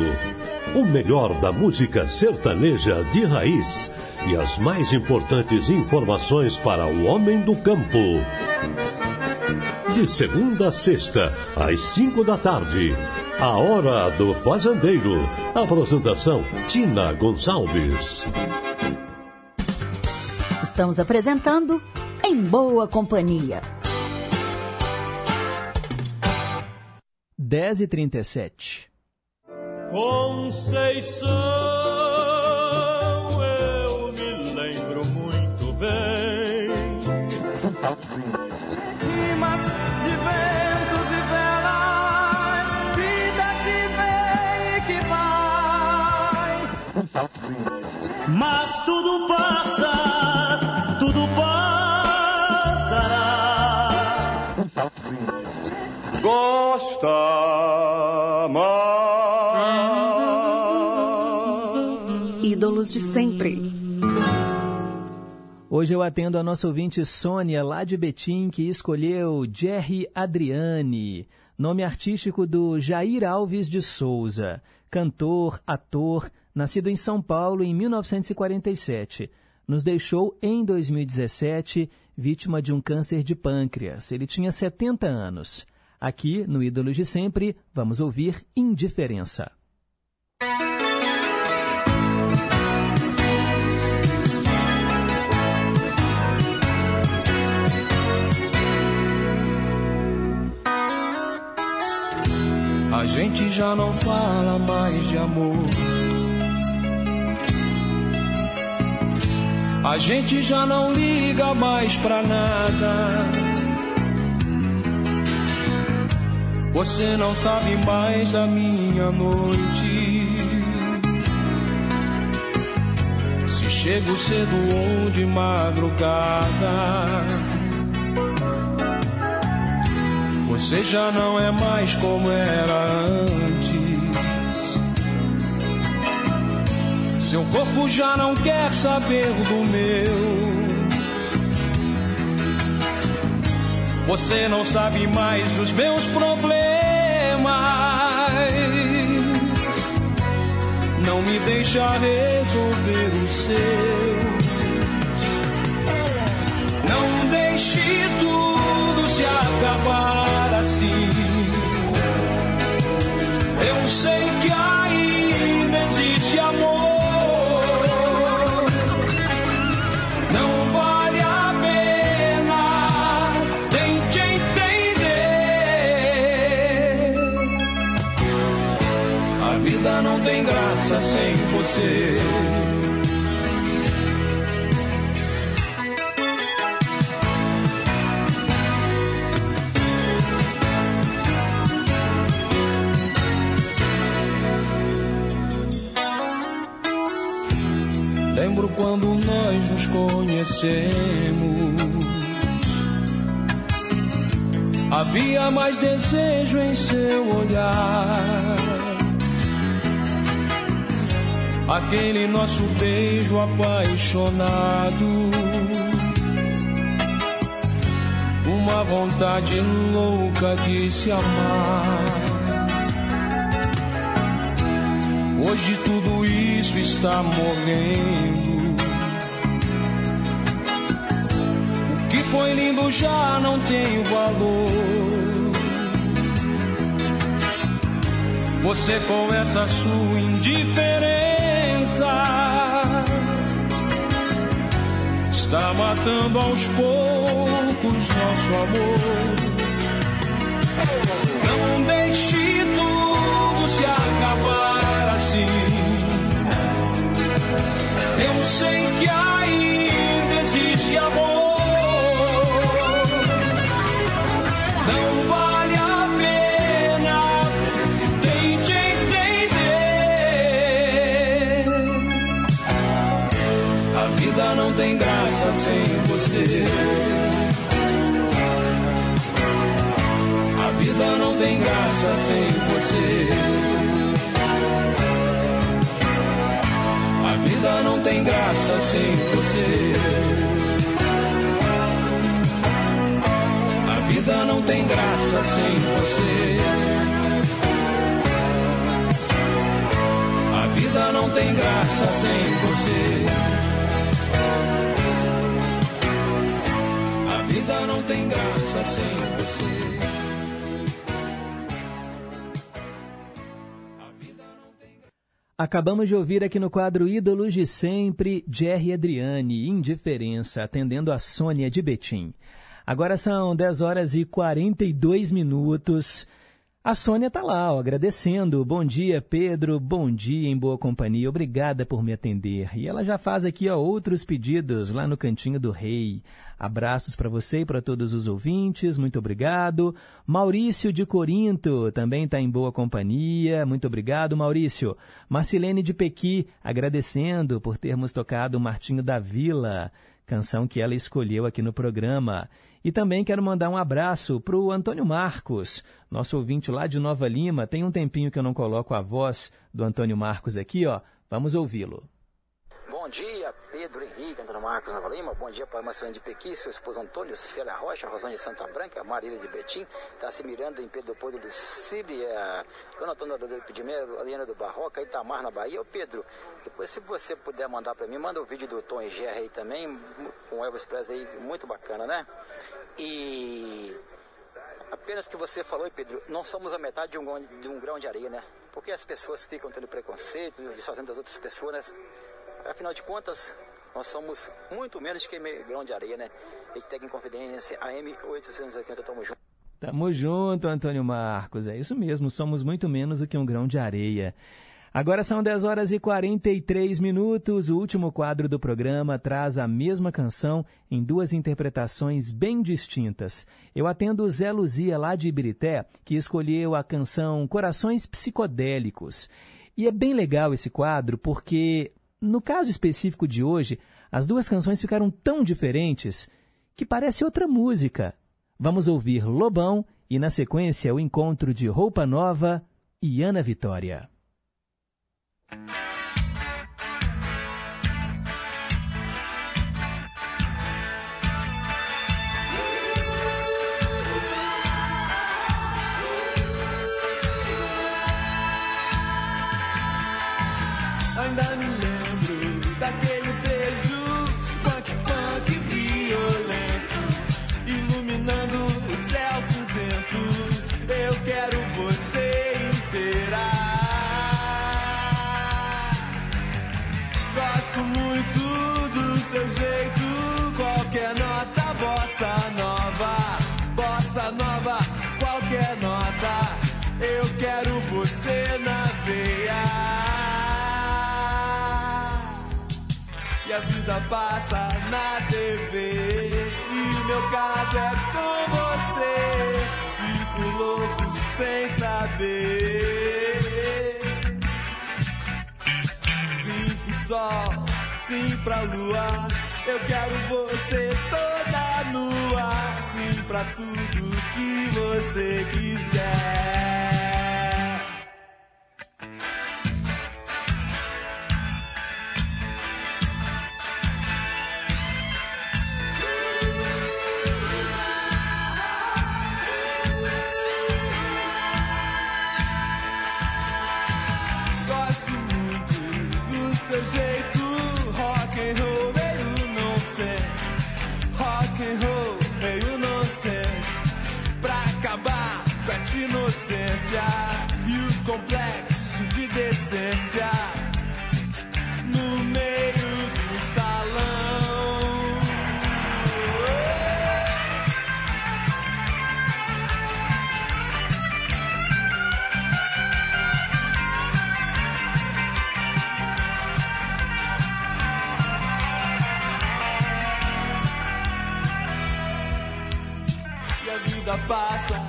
O melhor da música sertaneja de raiz e as mais importantes informações para o homem do campo. De segunda a sexta, às cinco da tarde, A Hora do Fazendeiro. Apresentação: Tina Gonçalves. Estamos apresentando Em Boa Companhia. 10 e 37 Conceição, eu me lembro muito bem. Que. Mas tudo passa, tudo passará. Gosta mais. Ídolos de sempre. Hoje eu atendo a nossa ouvinte Sônia, lá de Betim, que escolheu Jerry Adriani, nome artístico do Jair Alves de Souza, cantor, ator, nascido em São Paulo em 1947. Nos deixou em 2017, vítima de um câncer de pâncreas. Ele tinha 70 anos. Aqui, no Ídolos de Sempre, vamos ouvir Indiferença. Gente já não fala mais de amor. A gente já não liga mais pra nada. Você não sabe mais da minha noite. Se chego cedo ou de madrugada. Você já não é mais como era antes. Seu corpo já não quer saber do meu. Você não sabe mais dos meus problemas. Não me deixa resolver os seus. Não deixe tudo se acabar não tem graça sem você. Quando nós nos conhecemos. Havia mais desejo em seu olhar. Aquele nosso beijo apaixonado. Uma vontade louca de se amar. Hoje tudo isso está morrendo. Foi lindo já não tem valor. Você com essa sua indiferença está matando aos poucos nosso amor. Não deixe tudo se acabar assim. Eu sei sem você. A vida não tem graça sem você. A vida não tem graça sem você. A vida não tem graça sem você. A vida não tem graça sem você. vida não tem graça sem você. Acabamos de ouvir aqui no quadro Ídolos de Sempre, Jerry Adriane, Indiferença, atendendo a Sônia de Betim. Agora são 10 horas e 42 minutos. A Sônia está lá, ó, agradecendo. Bom dia, Pedro. Bom dia em boa companhia. Obrigada por me atender. E ela já faz aqui ó, outros pedidos lá no Cantinho do Rei. Abraços para você e para todos os ouvintes. Muito obrigado. Maurício de Corinto também está em boa companhia. Muito obrigado, Maurício. Marcilene de Pequi agradecendo por termos tocado Martinho da Vila, canção que ela escolheu aqui no programa. E também quero mandar um abraço para o Antônio Marcos, nosso ouvinte lá de Nova Lima. Tem um tempinho que eu não coloco a voz do Antônio Marcos aqui, ó. Vamos ouvi-lo. Bom dia, Pedro Henrique, Antônio Marcos Nova Lima. Bom dia para a Marcelina de Pequi, seu esposo Antônio, Célia Rocha, Rosângela Santa Branca, Marília de Betim, está se mirando em Pedro do Síria, Dona Antônia do Pidimero, Aliana do Barroca, Itamar na Bahia. Ô Pedro, depois se você puder mandar para mim, manda o vídeo do Tom e Jerry aí também, com o Elvis Presley aí, muito bacana, né? E apenas que você falou, Pedro, não somos a metade de um, de um grão de areia, né? Porque as pessoas ficam tendo preconceito, desfazendo das outras pessoas, né? Afinal de contas, nós somos muito menos que grão de areia, né? A gente tem em confidência, AM 880, tamo junto. Tamo junto, Antônio Marcos. É isso mesmo, somos muito menos do que um grão de areia. Agora são 10 horas e 43 minutos. O último quadro do programa traz a mesma canção em duas interpretações bem distintas. Eu atendo Zé Luzia, lá de Ibirité, que escolheu a canção Corações Psicodélicos. E é bem legal esse quadro porque, no caso específico de hoje, as duas canções ficaram tão diferentes que parece outra música. Vamos ouvir Lobão e, na sequência, o encontro de Roupa Nova e Ana Vitória. Bossa nova, qualquer nota. Eu quero você na veia. E a vida passa na TV. E meu caso é com você. Fico louco sem saber. Sim pro sol, sim pra lua. Eu quero você toda nua. Sim pra tudo que você quiser. Inocência e o complexo de decência no meio do salão. E a vida passa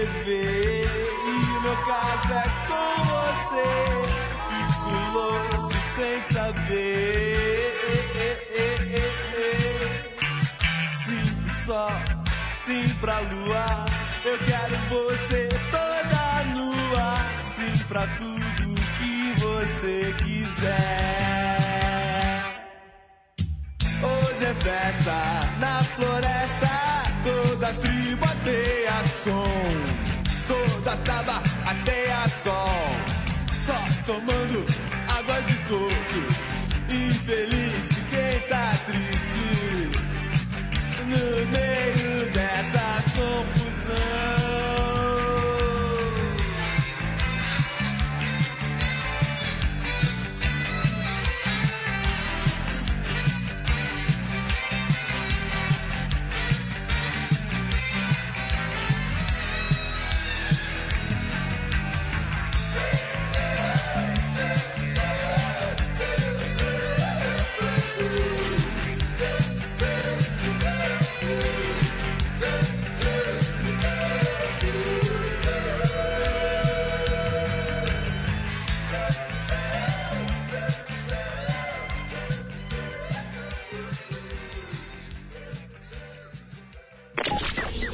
E meu caso é com você. Fico louco sem saber. Sim sol, sim pra lua. Eu quero você toda nua. Sim pra tudo que você quiser. Hoje é festa na floresta, toda tribo ateia som, toda taba ateia sol, só tomando água de coco, infeliz de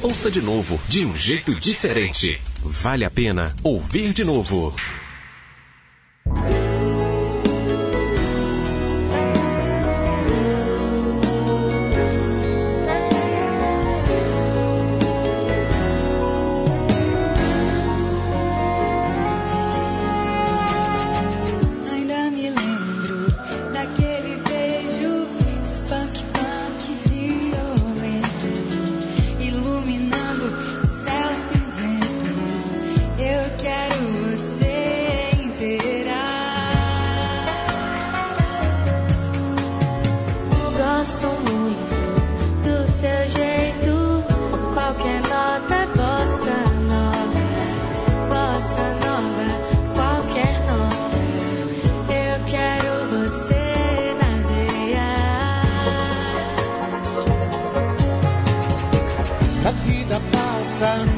Ouça de novo, de um jeito diferente. Vale a pena ouvir de novo. Passa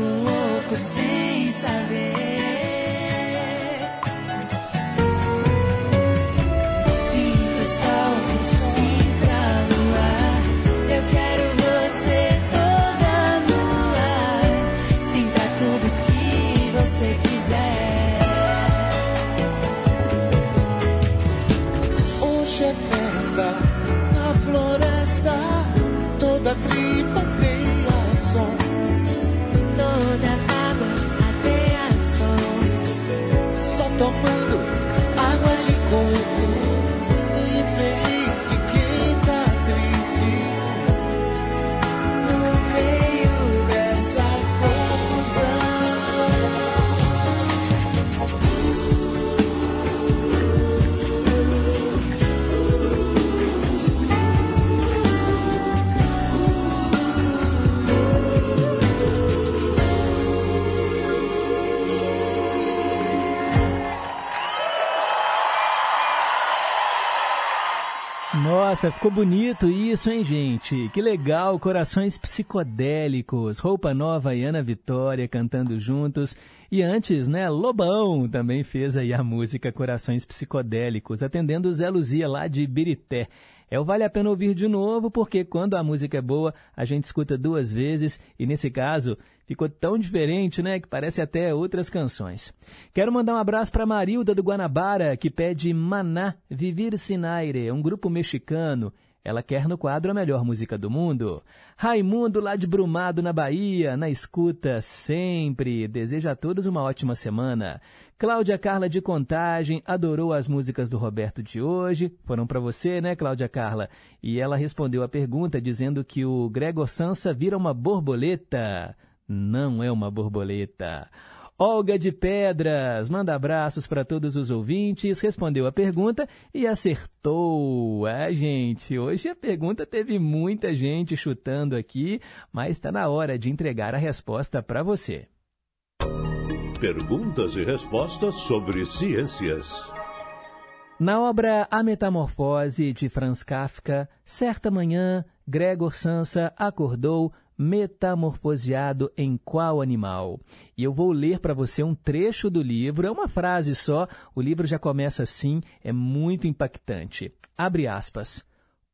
Fico Nossa, ficou bonito isso, hein, gente? Que legal, corações psicodélicos, roupa nova e Ana Vitória cantando juntos. E antes, né, Lobão também fez aí a música Corações Psicodélicos, atendendo Zé Luzia lá de Birité. É o Vale a Pena Ouvir de novo, porque quando a música é boa, a gente escuta duas vezes, e nesse caso, ficou tão diferente, né, que parece até outras canções. Quero mandar um abraço para Marilda do Guanabara, que pede Maná Vivir Sinaire, um grupo mexicano. Ela quer no quadro a melhor música do mundo. Raimundo, lá de Brumado, na Bahia, na escuta sempre. Deseja a todos uma ótima semana. Cláudia Carla de Contagem adorou as músicas do Roberto de hoje. Foram para você, né, Cláudia Carla? E ela respondeu a pergunta dizendo que o Gregor Sansa vira uma borboleta. Não é uma borboleta. Olga de Pedras, manda abraços para todos os ouvintes, respondeu a pergunta e acertou. É, gente, hoje a pergunta teve muita gente chutando aqui, mas está na hora de entregar a resposta para você. Perguntas e respostas sobre ciências. Na obra A Metamorfose de Franz Kafka, certa manhã, Gregor Sansa acordou metamorfoseado em qual animal? E eu vou ler para você um trecho do livro, é uma frase só, o livro já começa assim, é muito impactante. Abre aspas.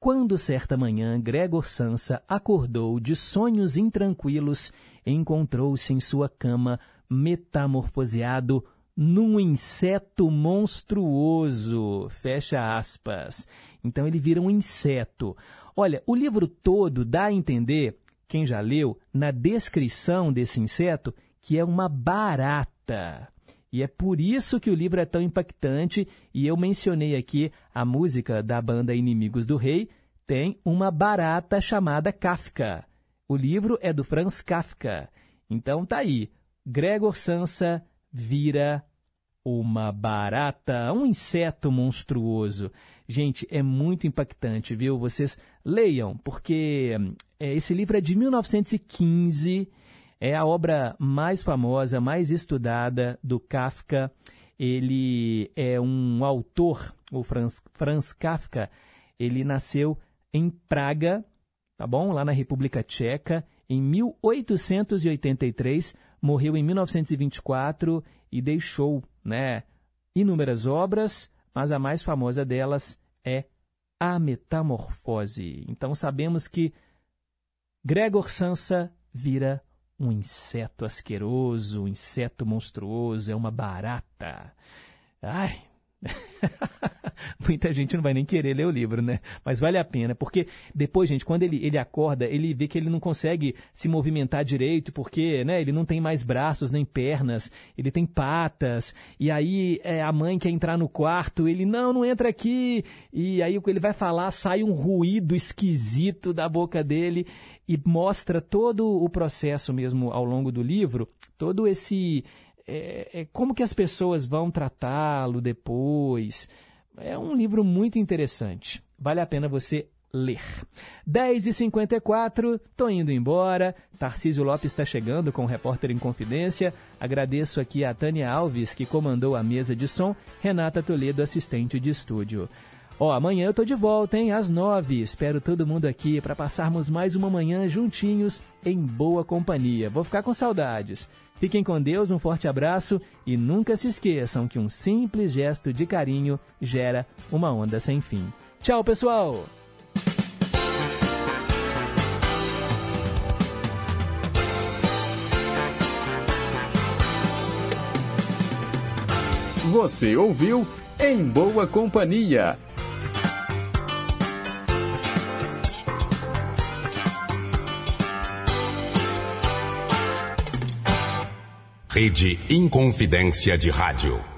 Quando certa manhã Gregor Sansa acordou de sonhos intranquilos, encontrou-se em sua cama metamorfoseado num inseto monstruoso. Fecha aspas. Então ele vira um inseto. Olha, o livro todo dá a entender, quem já leu, na descrição desse inseto, que é uma barata. E é por isso que o livro é tão impactante. E eu mencionei aqui a música da banda Inimigos do Rei, tem uma barata chamada Kafka. O livro é do Franz Kafka. Então tá aí. Gregor Sansa vira uma barata, um inseto monstruoso. Gente, é muito impactante, viu? Vocês leiam, porque é, esse livro é de 1915, é a obra mais famosa, mais estudada do Kafka. Ele é um autor, o Franz, Franz Kafka, ele nasceu em Praga, tá bom? Lá na República Tcheca, em 1883, morreu em 1924 e deixou, né, inúmeras obras, mas a mais famosa delas é A Metamorfose. Então sabemos que Gregor Sansa vira um inseto asqueroso, um inseto monstruoso, é uma barata. Ai, Muita gente não vai nem querer ler o livro, né? Mas vale a pena, porque depois, gente, quando ele, ele acorda, ele vê que ele não consegue se movimentar direito, porque né, ele não tem mais braços nem pernas, ele tem patas, e aí é, a mãe quer entrar no quarto, ele, não, não entra aqui, e aí ele vai falar, sai um ruído esquisito da boca dele, e mostra todo o processo mesmo ao longo do livro, todo esse é, é, como que as pessoas vão tratá-lo depois. É um livro muito interessante. Vale a pena você ler. 10h54, tô indo embora. Tarcísio Lopes está chegando com o Repórter em Confidência. Agradeço aqui a Tânia Alves, que comandou a mesa de som, Renata Toledo, assistente de estúdio. Ó, amanhã eu tô de volta, hein? Às nove. Espero todo mundo aqui para passarmos mais uma manhã juntinhos em boa companhia. Vou ficar com saudades. Fiquem com Deus, um forte abraço e nunca se esqueçam que um simples gesto de carinho gera uma onda sem fim. Tchau, pessoal! Você ouviu Em Boa Companhia Rede Inconfidência de Rádio.